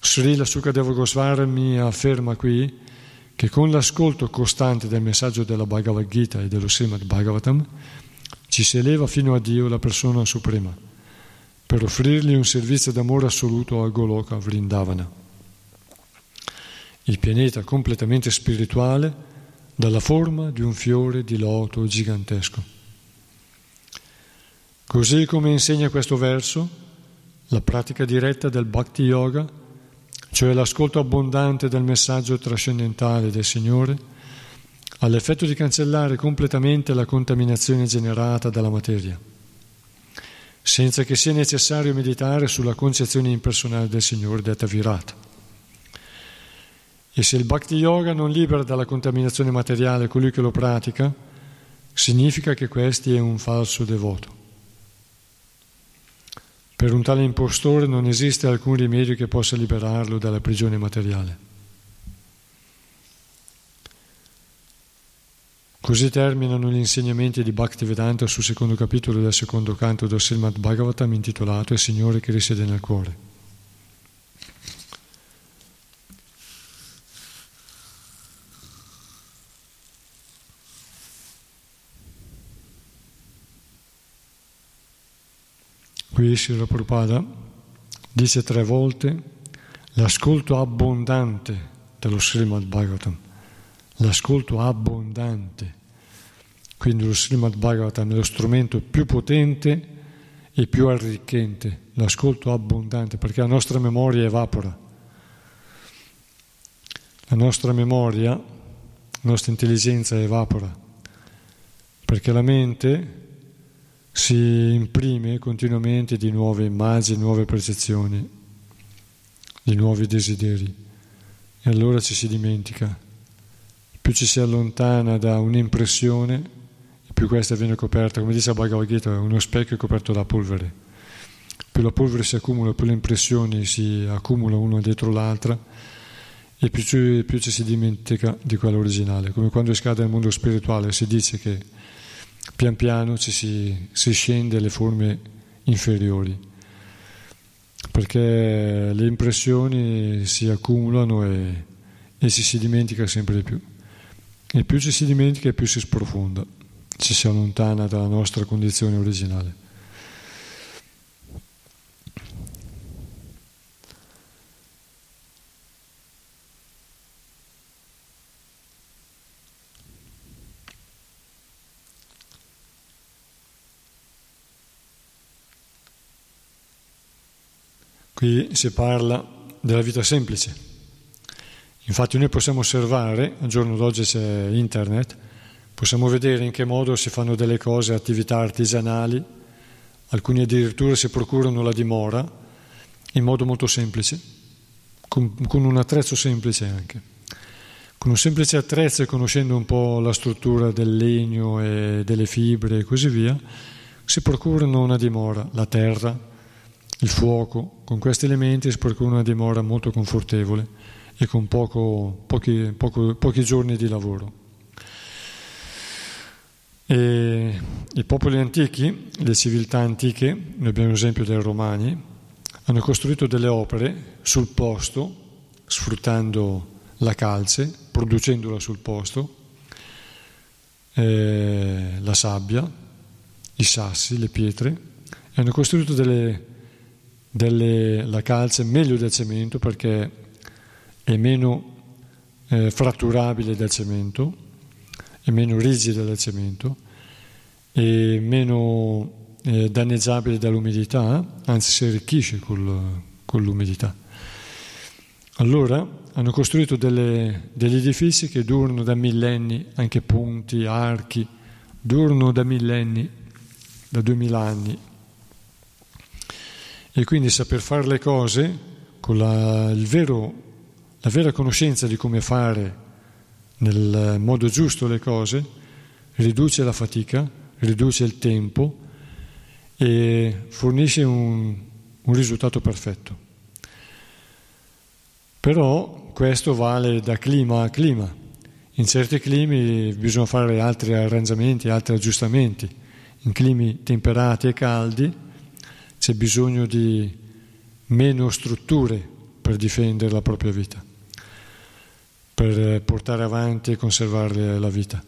Srila Sukadeva Goswami afferma qui che con l'ascolto costante del messaggio della Bhagavad Gita e dello Srimad Bhagavatam ci si eleva fino a Dio, la persona suprema, per offrirgli un servizio d'amore assoluto a Goloka Vrindavana, il pianeta completamente spirituale dalla forma di un fiore di loto gigantesco. Così come insegna questo verso, la pratica diretta del Bhakti Yoga cioè l'ascolto abbondante del messaggio trascendentale del Signore, ha l'effetto di cancellare completamente la contaminazione generata dalla materia, senza che sia necessario meditare sulla concezione impersonale del Signore detta virata. E se il Bhakti Yoga non libera dalla contaminazione materiale colui che lo pratica, significa che questi è un falso devoto. Per un tale impostore non esiste alcun rimedio che possa liberarlo dalla prigione materiale. Così terminano gli insegnamenti di Bhaktivedanta sul secondo capitolo del secondo canto del Srimad Bhagavatam intitolato Il Signore che risiede nel cuore. Qui Srila Prabhupada dice tre volte l'ascolto abbondante dello Srimad Bhagavatam, l'ascolto abbondante. Quindi lo Srimad Bhagavatam è lo strumento più potente e più arricchente, l'ascolto abbondante, perché la nostra memoria evapora. La nostra memoria, la nostra intelligenza evapora, perché la mente si imprime continuamente di nuove immagini, nuove percezioni, di nuovi desideri e allora ci si dimentica. Più ci si allontana da un'impressione, più questa viene coperta, come dice Bhagavad Gita, uno specchio coperto da polvere. Più la polvere si accumula, più le impressioni si accumulano una dietro l'altra e più ci, più ci si dimentica di quella originale. Come quando scade nel mondo spirituale si dice che pian piano ci si, si scende alle forme inferiori, perché le impressioni si accumulano e, e ci si dimentica sempre di più. E più ci si dimentica, più si sprofonda ci si allontana dalla nostra condizione originale. Qui si parla della vita semplice. Infatti noi possiamo osservare, al giorno d'oggi c'è internet, Possiamo vedere in che modo si fanno delle cose, attività artigianali, alcuni addirittura si procurano la dimora in modo molto semplice, con, con un attrezzo semplice anche. Con un semplice attrezzo e conoscendo un po' la struttura del legno e delle fibre e così via, si procurano una dimora, la terra, il fuoco, con questi elementi si procura una dimora molto confortevole e con poco, pochi, poco, pochi giorni di lavoro. E I popoli antichi, le civiltà antiche, noi abbiamo l'esempio dei romani, hanno costruito delle opere sul posto, sfruttando la calce, producendola sul posto, eh, la sabbia, i sassi, le pietre, e hanno costruito delle, delle, la calce meglio del cemento perché è meno eh, fratturabile del cemento è meno rigida del cemento, è meno eh, danneggiabile dall'umidità, anzi si arricchisce col, con l'umidità. Allora hanno costruito delle, degli edifici che durano da millenni, anche ponti, archi, durano da millenni, da duemila anni. E quindi saper fare le cose con la, vero, la vera conoscenza di come fare nel modo giusto le cose, riduce la fatica, riduce il tempo e fornisce un, un risultato perfetto. Però questo vale da clima a clima. In certi climi bisogna fare altri arrangiamenti, altri aggiustamenti. In climi temperati e caldi c'è bisogno di meno strutture per difendere la propria vita per portare avanti e conservare la vita.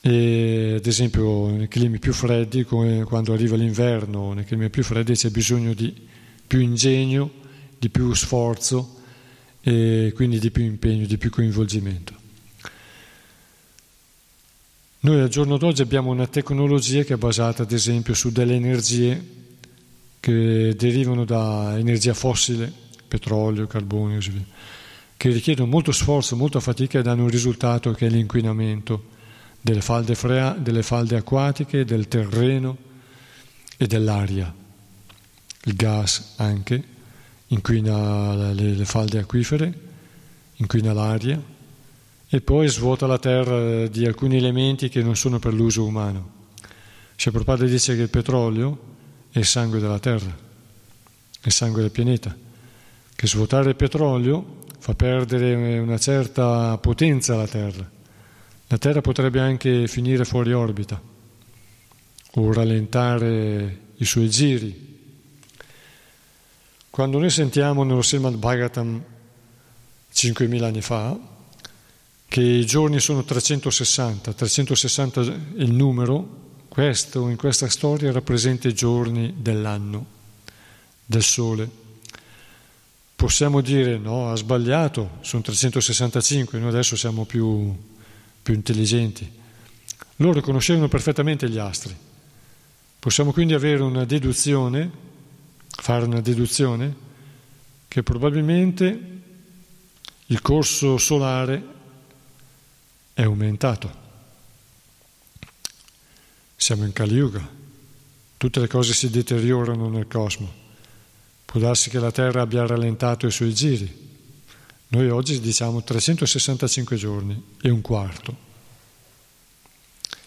E, ad esempio nei climi più freddi, come quando arriva l'inverno, nei climi più freddi c'è bisogno di più ingegno, di più sforzo e quindi di più impegno, di più coinvolgimento. Noi al giorno d'oggi abbiamo una tecnologia che è basata ad esempio su delle energie che derivano da energia fossile, petrolio, carbonio e così via che richiedono molto sforzo, molta fatica e danno un risultato che è l'inquinamento delle falde, frea, delle falde acquatiche, del terreno e dell'aria. Il gas anche inquina le, le falde acquifere, inquina l'aria e poi svuota la terra di alcuni elementi che non sono per l'uso umano. Prabhupada dice che il petrolio è il sangue della terra, è il sangue del pianeta, che svuotare il petrolio fa perdere una certa potenza alla Terra. La Terra potrebbe anche finire fuori orbita o rallentare i suoi giri. Quando noi sentiamo nello Srimad Bhagavatam 5.000 anni fa che i giorni sono 360, 360 è il numero, questo in questa storia rappresenta i giorni dell'anno, del Sole possiamo dire no, ha sbagliato, sono 365, noi adesso siamo più, più intelligenti. Loro conoscevano perfettamente gli astri, Possiamo quindi avere una deduzione, fare una deduzione, che probabilmente il corso solare è aumentato. Siamo in Kali Yuga, tutte le cose si deteriorano nel cosmo. Può darsi che la Terra abbia rallentato i suoi giri. Noi oggi diciamo 365 giorni e un quarto.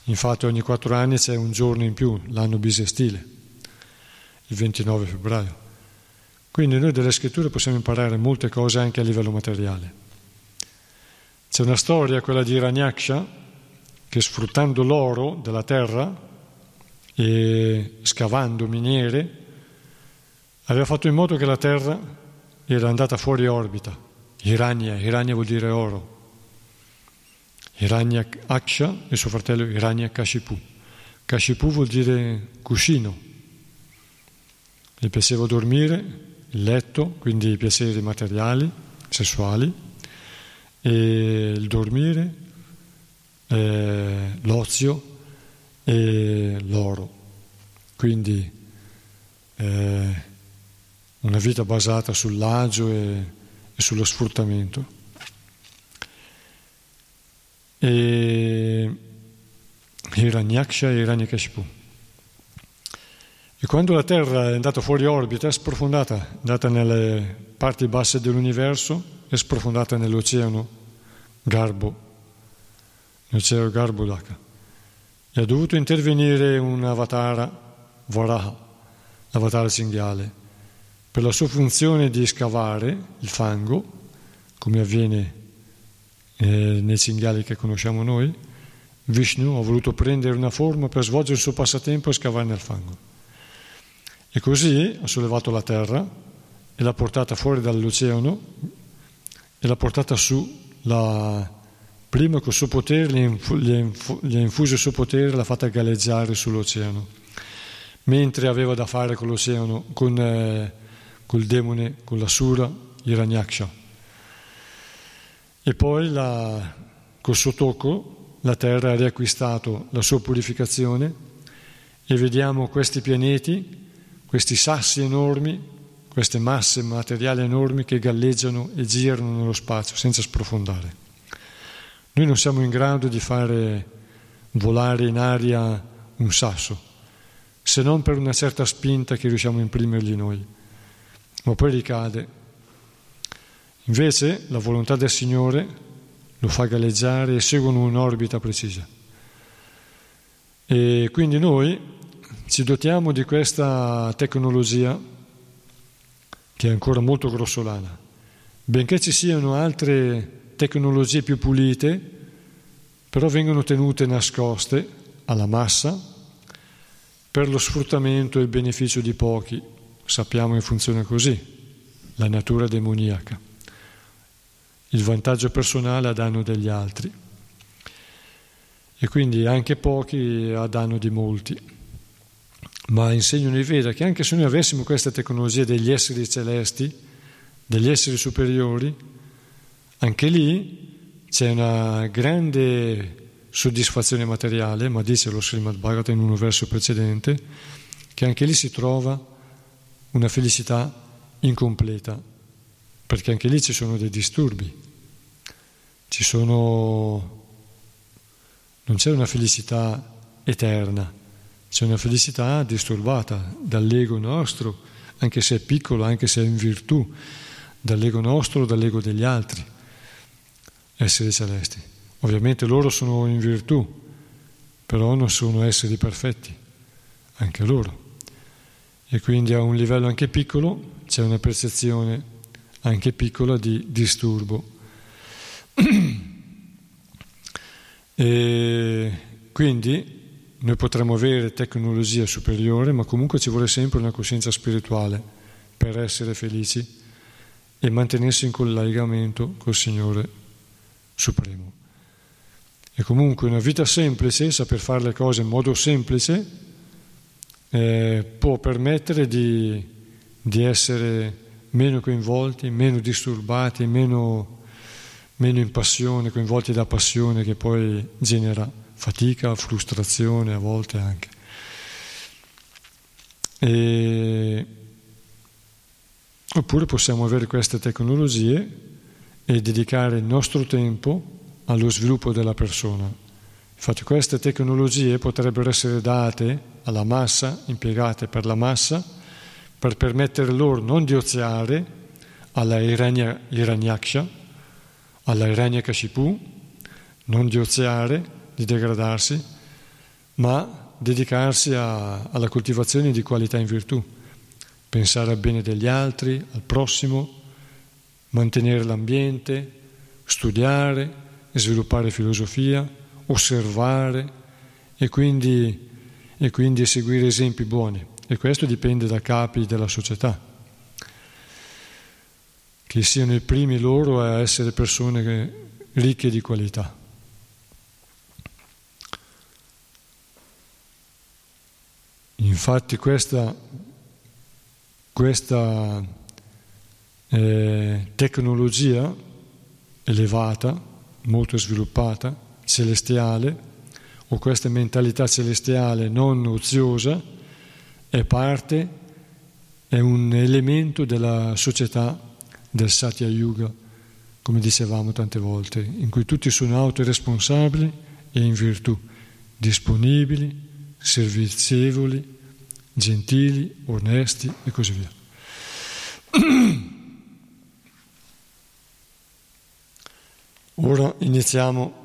Infatti ogni quattro anni c'è un giorno in più, l'anno bisestile, il 29 febbraio. Quindi noi dalle scritture possiamo imparare molte cose anche a livello materiale. C'è una storia, quella di Ranyaksha, che sfruttando l'oro della terra e scavando miniere, aveva fatto in modo che la terra era andata fuori orbita. Irania, Irania vuol dire oro. Hiranyaksha e suo fratello Hiranyakashipu. Kashipu vuol dire cuscino. Gli piaceva dormire, il letto, quindi i piaceri materiali, sessuali, e il dormire, eh, l'ozio e l'oro. Quindi eh, una vita basata sull'agio e, e sullo sfruttamento. e Hiranyaksha e Hiranyakashipu. E quando la Terra è andata fuori orbita, è sprofondata, è andata nelle parti basse dell'universo, è sprofondata nell'oceano Garbo, nell'oceano Garbhodaka. E ha dovuto intervenire un avatara, Varaha, l'avatara cinghiale, per la sua funzione di scavare il fango, come avviene eh, nei cinghiali che conosciamo noi, Vishnu ha voluto prendere una forma per svolgere il suo passatempo e scavare nel fango. E così ha sollevato la terra e l'ha portata fuori dall'oceano e l'ha portata su, la, prima col suo potere, gli ha infuso il suo potere, l'ha fatta galleggiare sull'oceano. Mentre aveva da fare con l'oceano, con, eh, col demone, con la sura, Hiranyaksha. E poi la, col suo tocco la Terra ha riacquistato la sua purificazione e vediamo questi pianeti, questi sassi enormi, queste masse materiali enormi che galleggiano e girano nello spazio senza sprofondare. Noi non siamo in grado di fare volare in aria un sasso, se non per una certa spinta che riusciamo a imprimergli noi, ma poi ricade Invece la volontà del Signore lo fa galleggiare e seguono un'orbita precisa. E quindi noi ci dotiamo di questa tecnologia che è ancora molto grossolana. Benché ci siano altre tecnologie più pulite, però vengono tenute nascoste alla massa per lo sfruttamento e il beneficio di pochi. Sappiamo che funziona così, la natura demoniaca il vantaggio personale a danno degli altri e quindi anche pochi a danno di molti. Ma insegnano i Veda che anche se noi avessimo questa tecnologia degli esseri celesti, degli esseri superiori, anche lì c'è una grande soddisfazione materiale, ma dice lo Srimad Bhagavatam in un verso precedente, che anche lì si trova una felicità incompleta, perché anche lì ci sono dei disturbi. Ci sono... non c'è una felicità eterna, c'è una felicità disturbata dall'ego nostro, anche se è piccolo, anche se è in virtù, dall'ego nostro, dall'ego degli altri, esseri celesti. Ovviamente loro sono in virtù, però non sono esseri perfetti, anche loro. E quindi a un livello anche piccolo c'è una percezione anche piccola di disturbo. <clears throat> e quindi noi potremmo avere tecnologia superiore, ma comunque ci vuole sempre una coscienza spirituale per essere felici e mantenersi in collegamento col Signore Supremo. E comunque una vita semplice, saper fare le cose in modo semplice, eh, può permettere di, di essere meno coinvolti, meno disturbati, meno, meno in passione, coinvolti da passione che poi genera fatica, frustrazione a volte anche. E... Oppure possiamo avere queste tecnologie e dedicare il nostro tempo allo sviluppo della persona. Infatti queste tecnologie potrebbero essere date alla massa, impiegate per la massa, per permettere loro non di oziare alla Irania, Iranyaksha, alla Iranyakashipu, non di oziare, di degradarsi, ma dedicarsi a, alla coltivazione di qualità in virtù, pensare al bene degli altri, al prossimo, mantenere l'ambiente, studiare, sviluppare filosofia, osservare e quindi, e quindi seguire esempi buoni. E questo dipende dai capi della società, che siano i primi loro a essere persone ricche di qualità. Infatti questa, questa eh, tecnologia elevata, molto sviluppata, celestiale, o questa mentalità celestiale non oziosa, è parte, è un elemento della società del Satya Yuga, come dicevamo tante volte, in cui tutti sono autoresponsabili e in virtù, disponibili, servizievoli, gentili, onesti e così via. <clears throat> Ora iniziamo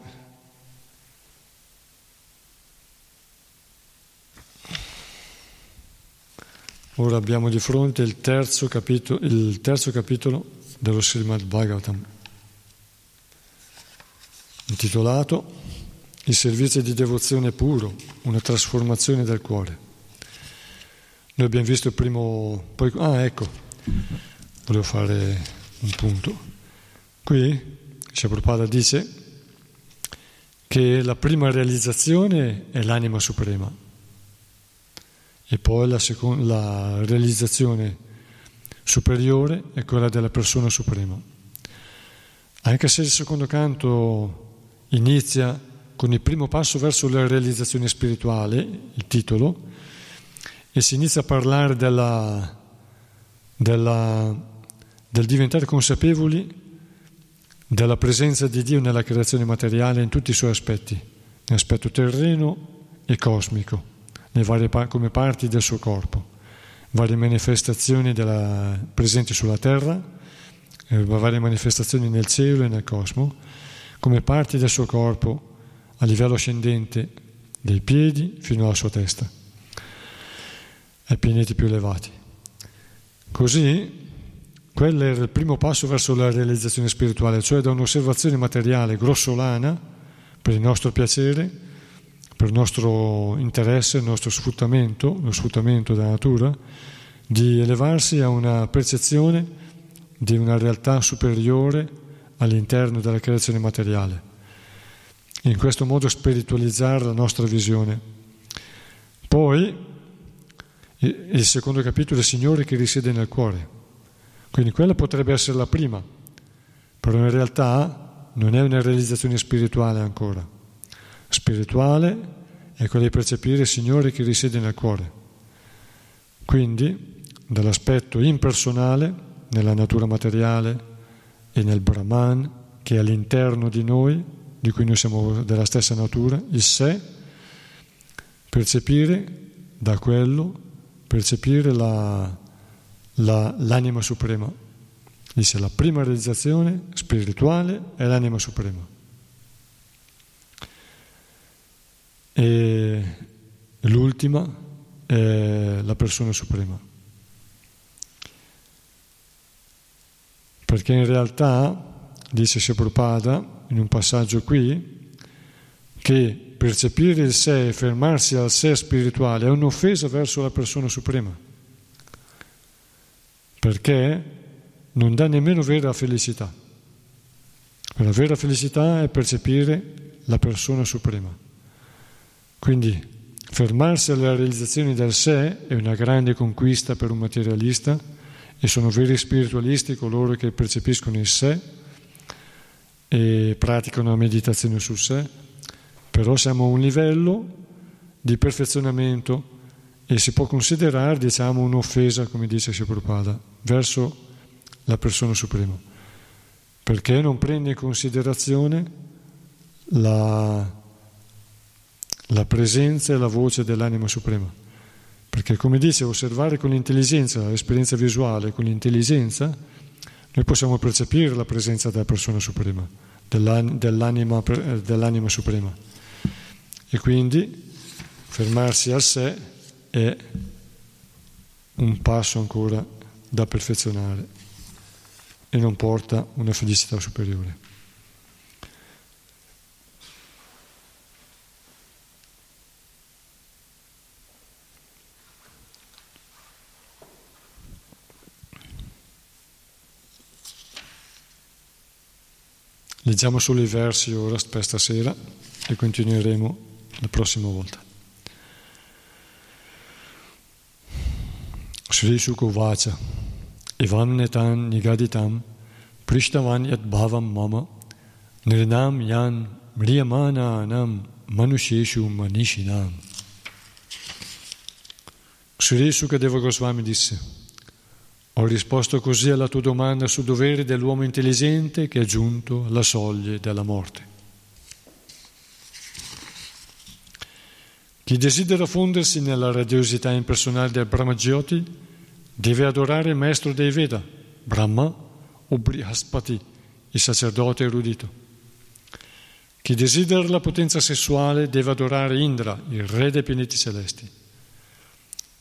Ora abbiamo di fronte il terzo capitolo, il terzo capitolo dello Srimad Bhagavatam, intitolato Il servizio di devozione puro, una trasformazione del cuore. Noi abbiamo visto il primo... Poi, ah, ecco, volevo fare un punto. Qui Prabhupada dice che la prima realizzazione è l'anima suprema e poi la, seconda, la realizzazione superiore è quella della persona suprema. Anche se il secondo canto inizia con il primo passo verso la realizzazione spirituale, il titolo, e si inizia a parlare della, della, del diventare consapevoli della presenza di Dio nella creazione materiale in tutti i suoi aspetti, nell'aspetto terreno e cosmico, varie, come parti del suo corpo, varie manifestazioni della, presenti sulla terra, eh, varie manifestazioni nel cielo e nel cosmo, come parti del suo corpo a livello ascendente dei piedi fino alla sua testa, ai pianeti più elevati. Così quello era il primo passo verso la realizzazione spirituale, cioè da un'osservazione materiale grossolana per il nostro piacere, per nostro interesse, il nostro sfruttamento, lo sfruttamento della natura, di elevarsi a una percezione di una realtà superiore all'interno della creazione materiale. In questo modo spiritualizzare la nostra visione. Poi il secondo capitolo è il Signore che risiede nel cuore. Quindi quella potrebbe essere la prima, però in realtà non è una realizzazione spirituale ancora. Spirituale è quella di percepire il Signore che risiede nel cuore. Quindi, dall'aspetto impersonale, nella natura materiale e nel Brahman, che è all'interno di noi, di cui noi siamo della stessa natura, il sé, percepire da quello, percepire la, la, l'anima suprema. Dice la prima realizzazione spirituale è l'anima suprema. E l'ultima è la persona suprema. Perché in realtà, dice Prabhupada in un passaggio qui, che percepire il sé e fermarsi al sé spirituale è un'offesa verso la persona suprema perché non dà nemmeno vera felicità. La vera felicità è percepire la persona suprema. Quindi fermarsi alla realizzazione del sé è una grande conquista per un materialista e sono veri spiritualisti coloro che percepiscono il sé e praticano la meditazione sul sé, però siamo a un livello di perfezionamento e si può considerare, diciamo, un'offesa, come dice Prabhupada, verso la persona suprema, perché non prende in considerazione la, la presenza e la voce dell'anima suprema. Perché come dice, osservare con l'intelligenza, l'esperienza visuale con l'intelligenza, noi possiamo percepire la presenza della persona suprema, dell'anima, dell'anima suprema. E quindi fermarsi a sé è un passo ancora da perfezionare e non porta una felicità superiore. Leggiamo solo i versi ora per stasera e continueremo la prossima volta. Sri Sukovacha Ivam netan nigaditam prishtavan yat bhavam mama nirnam yan mriyamana anam manusheshu manishinam. Sri Sukadeva Goswami disse ho risposto così alla tua domanda sul dovere dell'uomo intelligente che è giunto alla soglia della morte. Chi desidera fondersi nella radiosità impersonale del Brahmajyoti deve adorare il maestro dei Veda, Brahma o Brihaspati, il sacerdote erudito. Chi desidera la potenza sessuale deve adorare Indra, il re dei pianeti celesti.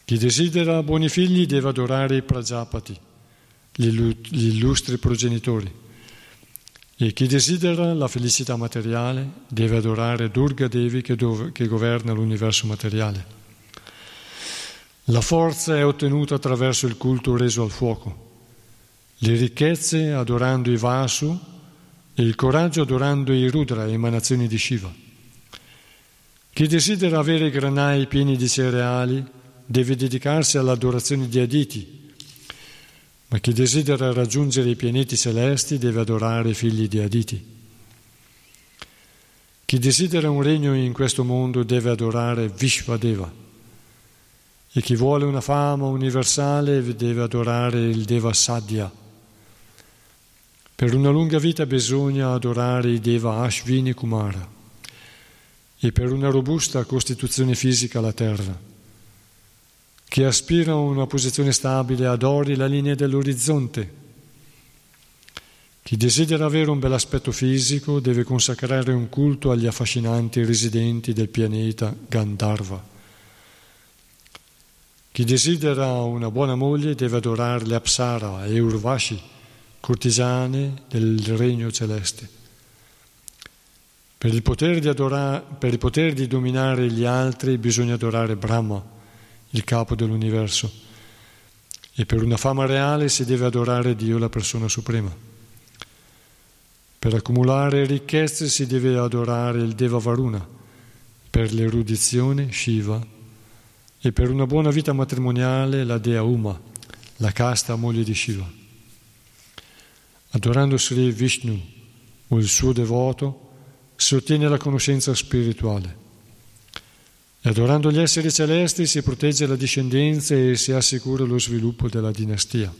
Chi desidera buoni figli deve adorare i Prajapati, gli illustri progenitori. E chi desidera la felicità materiale deve adorare Durga Devi che, dove, che governa l'universo materiale. La forza è ottenuta attraverso il culto reso al fuoco, le ricchezze adorando i Vasu e il coraggio adorando i Rudra, emanazioni di Shiva. Chi desidera avere granai pieni di cereali deve dedicarsi all'adorazione di Aditi, ma chi desidera raggiungere i pianeti celesti deve adorare i figli di Aditi. Chi desidera un regno in questo mondo deve adorare Vishvadeva e chi vuole una fama universale deve adorare il Deva Sadhya. Per una lunga vita bisogna adorare i Deva Ashvini Kumara e per una robusta costituzione fisica la terra. Chi aspira a una posizione stabile adori la linea dell'orizzonte. Chi desidera avere un bel aspetto fisico deve consacrare un culto agli affascinanti residenti del pianeta Gandharva. Chi desidera una buona moglie deve adorare le Apsara e Urvashi, cortisane del regno celeste. Per il, di adorare, per il potere di dominare gli altri bisogna adorare Brahma il capo dell'universo. E per una fama reale si deve adorare Dio, la persona suprema. Per accumulare ricchezze si deve adorare il Deva Varuna, per l'erudizione Shiva e per una buona vita matrimoniale la Dea Uma, la casta moglie di Shiva. Adorando Sri Vishnu o il suo devoto si ottiene la conoscenza spirituale. Adorando gli esseri celesti si protegge la discendenza e si assicura lo sviluppo della dinastia.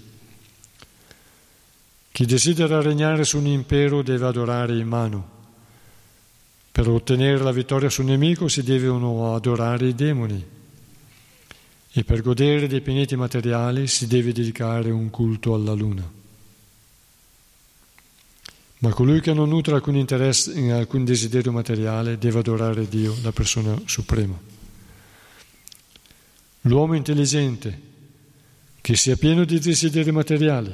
Chi desidera regnare su un impero deve adorare il Manu. Per ottenere la vittoria sul nemico si devono adorare i demoni. E per godere dei pianeti materiali si deve dedicare un culto alla luna. Ma colui che non nutre alcun interesse in alcun desiderio materiale deve adorare Dio, la persona suprema. L'uomo intelligente, che sia pieno di desideri materiali,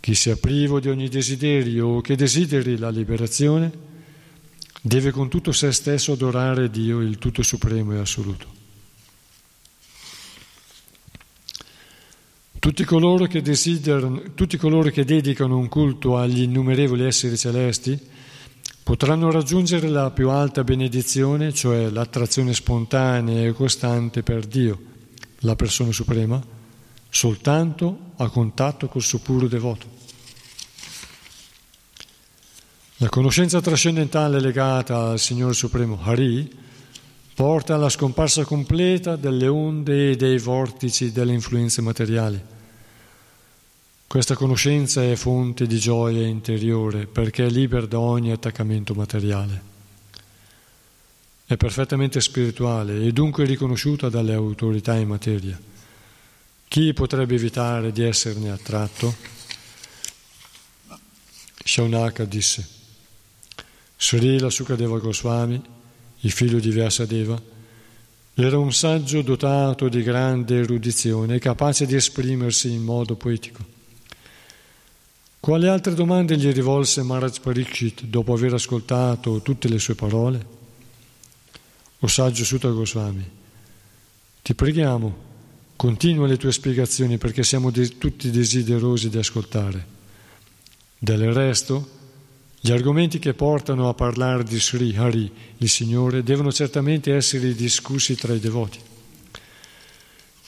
che sia privo di ogni desiderio o che desideri la liberazione, deve con tutto se stesso adorare Dio, il tutto supremo e assoluto. Tutti coloro, tutti coloro che dedicano un culto agli innumerevoli esseri celesti potranno raggiungere la più alta benedizione, cioè l'attrazione spontanea e costante per Dio, la persona suprema, soltanto a contatto col suo puro devoto. La conoscenza trascendentale legata al Signore Supremo Hari porta alla scomparsa completa delle onde e dei vortici delle influenze materiali. Questa conoscenza è fonte di gioia interiore perché è libera da ogni attaccamento materiale. È perfettamente spirituale e dunque riconosciuta dalle autorità in materia. Chi potrebbe evitare di esserne attratto? Shaunaka disse, Srila Sukadeva Goswami, il figlio di Vyasadeva, era un saggio dotato di grande erudizione e capace di esprimersi in modo poetico. Quali altre domande gli rivolse Maharaj Parikshit dopo aver ascoltato tutte le sue parole? O saggio Sutta Goswami, ti preghiamo, continua le tue spiegazioni perché siamo de- tutti desiderosi di ascoltare. Del resto, gli argomenti che portano a parlare di Sri Hari, il Signore, devono certamente essere discussi tra i devoti.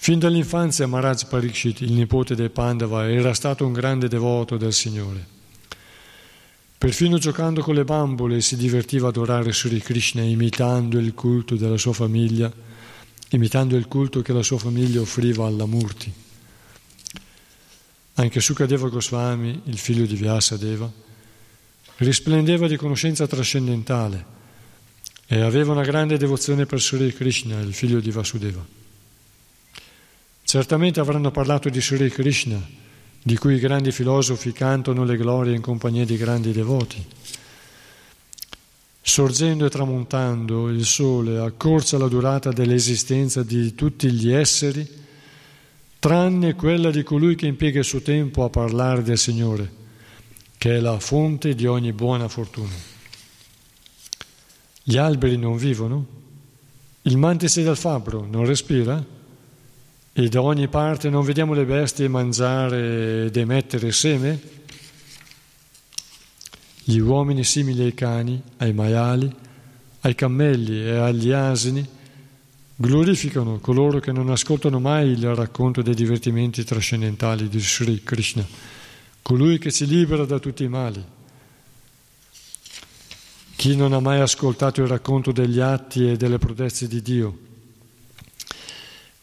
Fin dall'infanzia Maharaj Parikshit, il nipote dei Pandava, era stato un grande devoto del Signore. Perfino giocando con le bambole si divertiva ad adorare Sri Krishna imitando il culto della sua famiglia, imitando il culto che la sua famiglia offriva alla Murti. Anche Sukadeva Goswami, il figlio di Vyasadeva, risplendeva di conoscenza trascendentale e aveva una grande devozione per Sri Krishna, il figlio di Vasudeva. Certamente avranno parlato di Sri Krishna, di cui i grandi filosofi cantano le glorie in compagnia di grandi devoti. Sorgendo e tramontando, il sole accorcia la durata dell'esistenza di tutti gli esseri, tranne quella di colui che impiega il suo tempo a parlare del Signore, che è la fonte di ogni buona fortuna. Gli alberi non vivono? Il mantise del fabbro non respira? E da ogni parte non vediamo le bestie mangiare ed emettere seme? Gli uomini simili ai cani, ai maiali, ai cammelli e agli asini glorificano coloro che non ascoltano mai il racconto dei divertimenti trascendentali di Sri Krishna, colui che ci libera da tutti i mali. Chi non ha mai ascoltato il racconto degli atti e delle prodezze di Dio,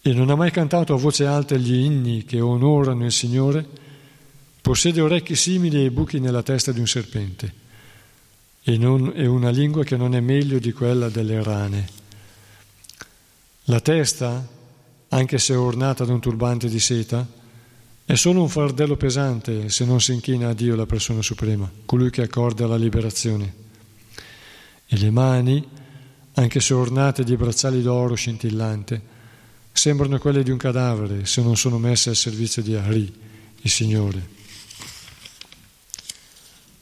e non ha mai cantato a voce alta gli inni che onorano il Signore, possiede orecchi simili ai buchi nella testa di un serpente e, non, e una lingua che non è meglio di quella delle rane. La testa, anche se ornata da un turbante di seta, è solo un fardello pesante se non si inchina a Dio la persona suprema, colui che accorda la liberazione. E le mani, anche se ornate di bracciali d'oro scintillante, sembrano quelle di un cadavere se non sono messe al servizio di Hari, il Signore.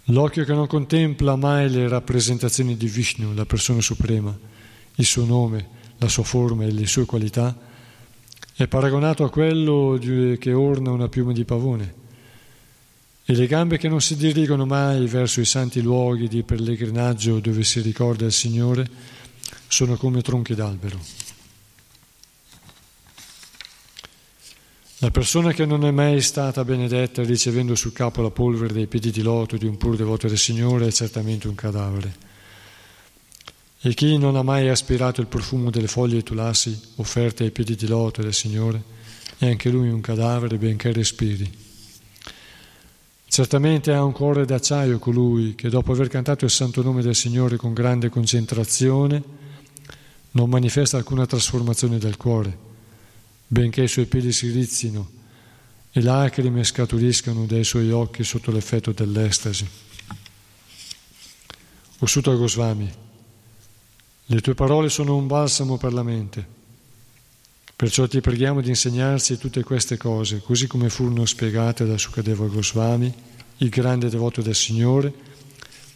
L'occhio che non contempla mai le rappresentazioni di Vishnu, la persona suprema, il suo nome, la sua forma e le sue qualità, è paragonato a quello che orna una piuma di pavone. E le gambe che non si dirigono mai verso i santi luoghi di pellegrinaggio dove si ricorda il Signore sono come tronchi d'albero. La persona che non è mai stata benedetta ricevendo sul capo la polvere dei piedi di loto di un pur devoto del Signore è certamente un cadavere. E chi non ha mai aspirato il profumo delle foglie di tulasi offerte ai piedi di loto del Signore è anche lui un cadavere benché respiri. Certamente ha un cuore d'acciaio colui che dopo aver cantato il santo nome del Signore con grande concentrazione non manifesta alcuna trasformazione del cuore benché i suoi piedi si rizzino e lacrime scaturiscano dai suoi occhi sotto l'effetto dell'estasi. O Sutta Goswami, le tue parole sono un balsamo per la mente, perciò ti preghiamo di insegnarci tutte queste cose, così come furono spiegate da Sukadeva Goswami, il grande devoto del Signore,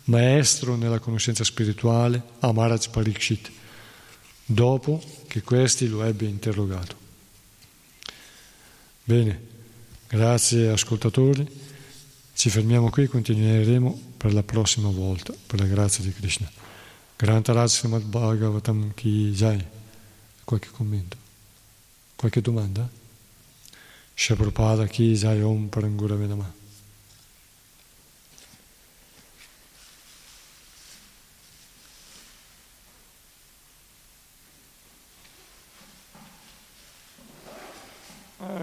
maestro nella conoscenza spirituale, a Maharaj Parikshit, dopo che questi lo ebbe interrogato. Bene, grazie ascoltatori. Ci fermiamo qui, continueremo per la prossima volta, per la grazia di Krishna. Grantaraj Srimad Bhagavatam Ki Jai. Qualche commento? Qualche domanda? Shaprapada Ki Jai Om Parangura Vedama.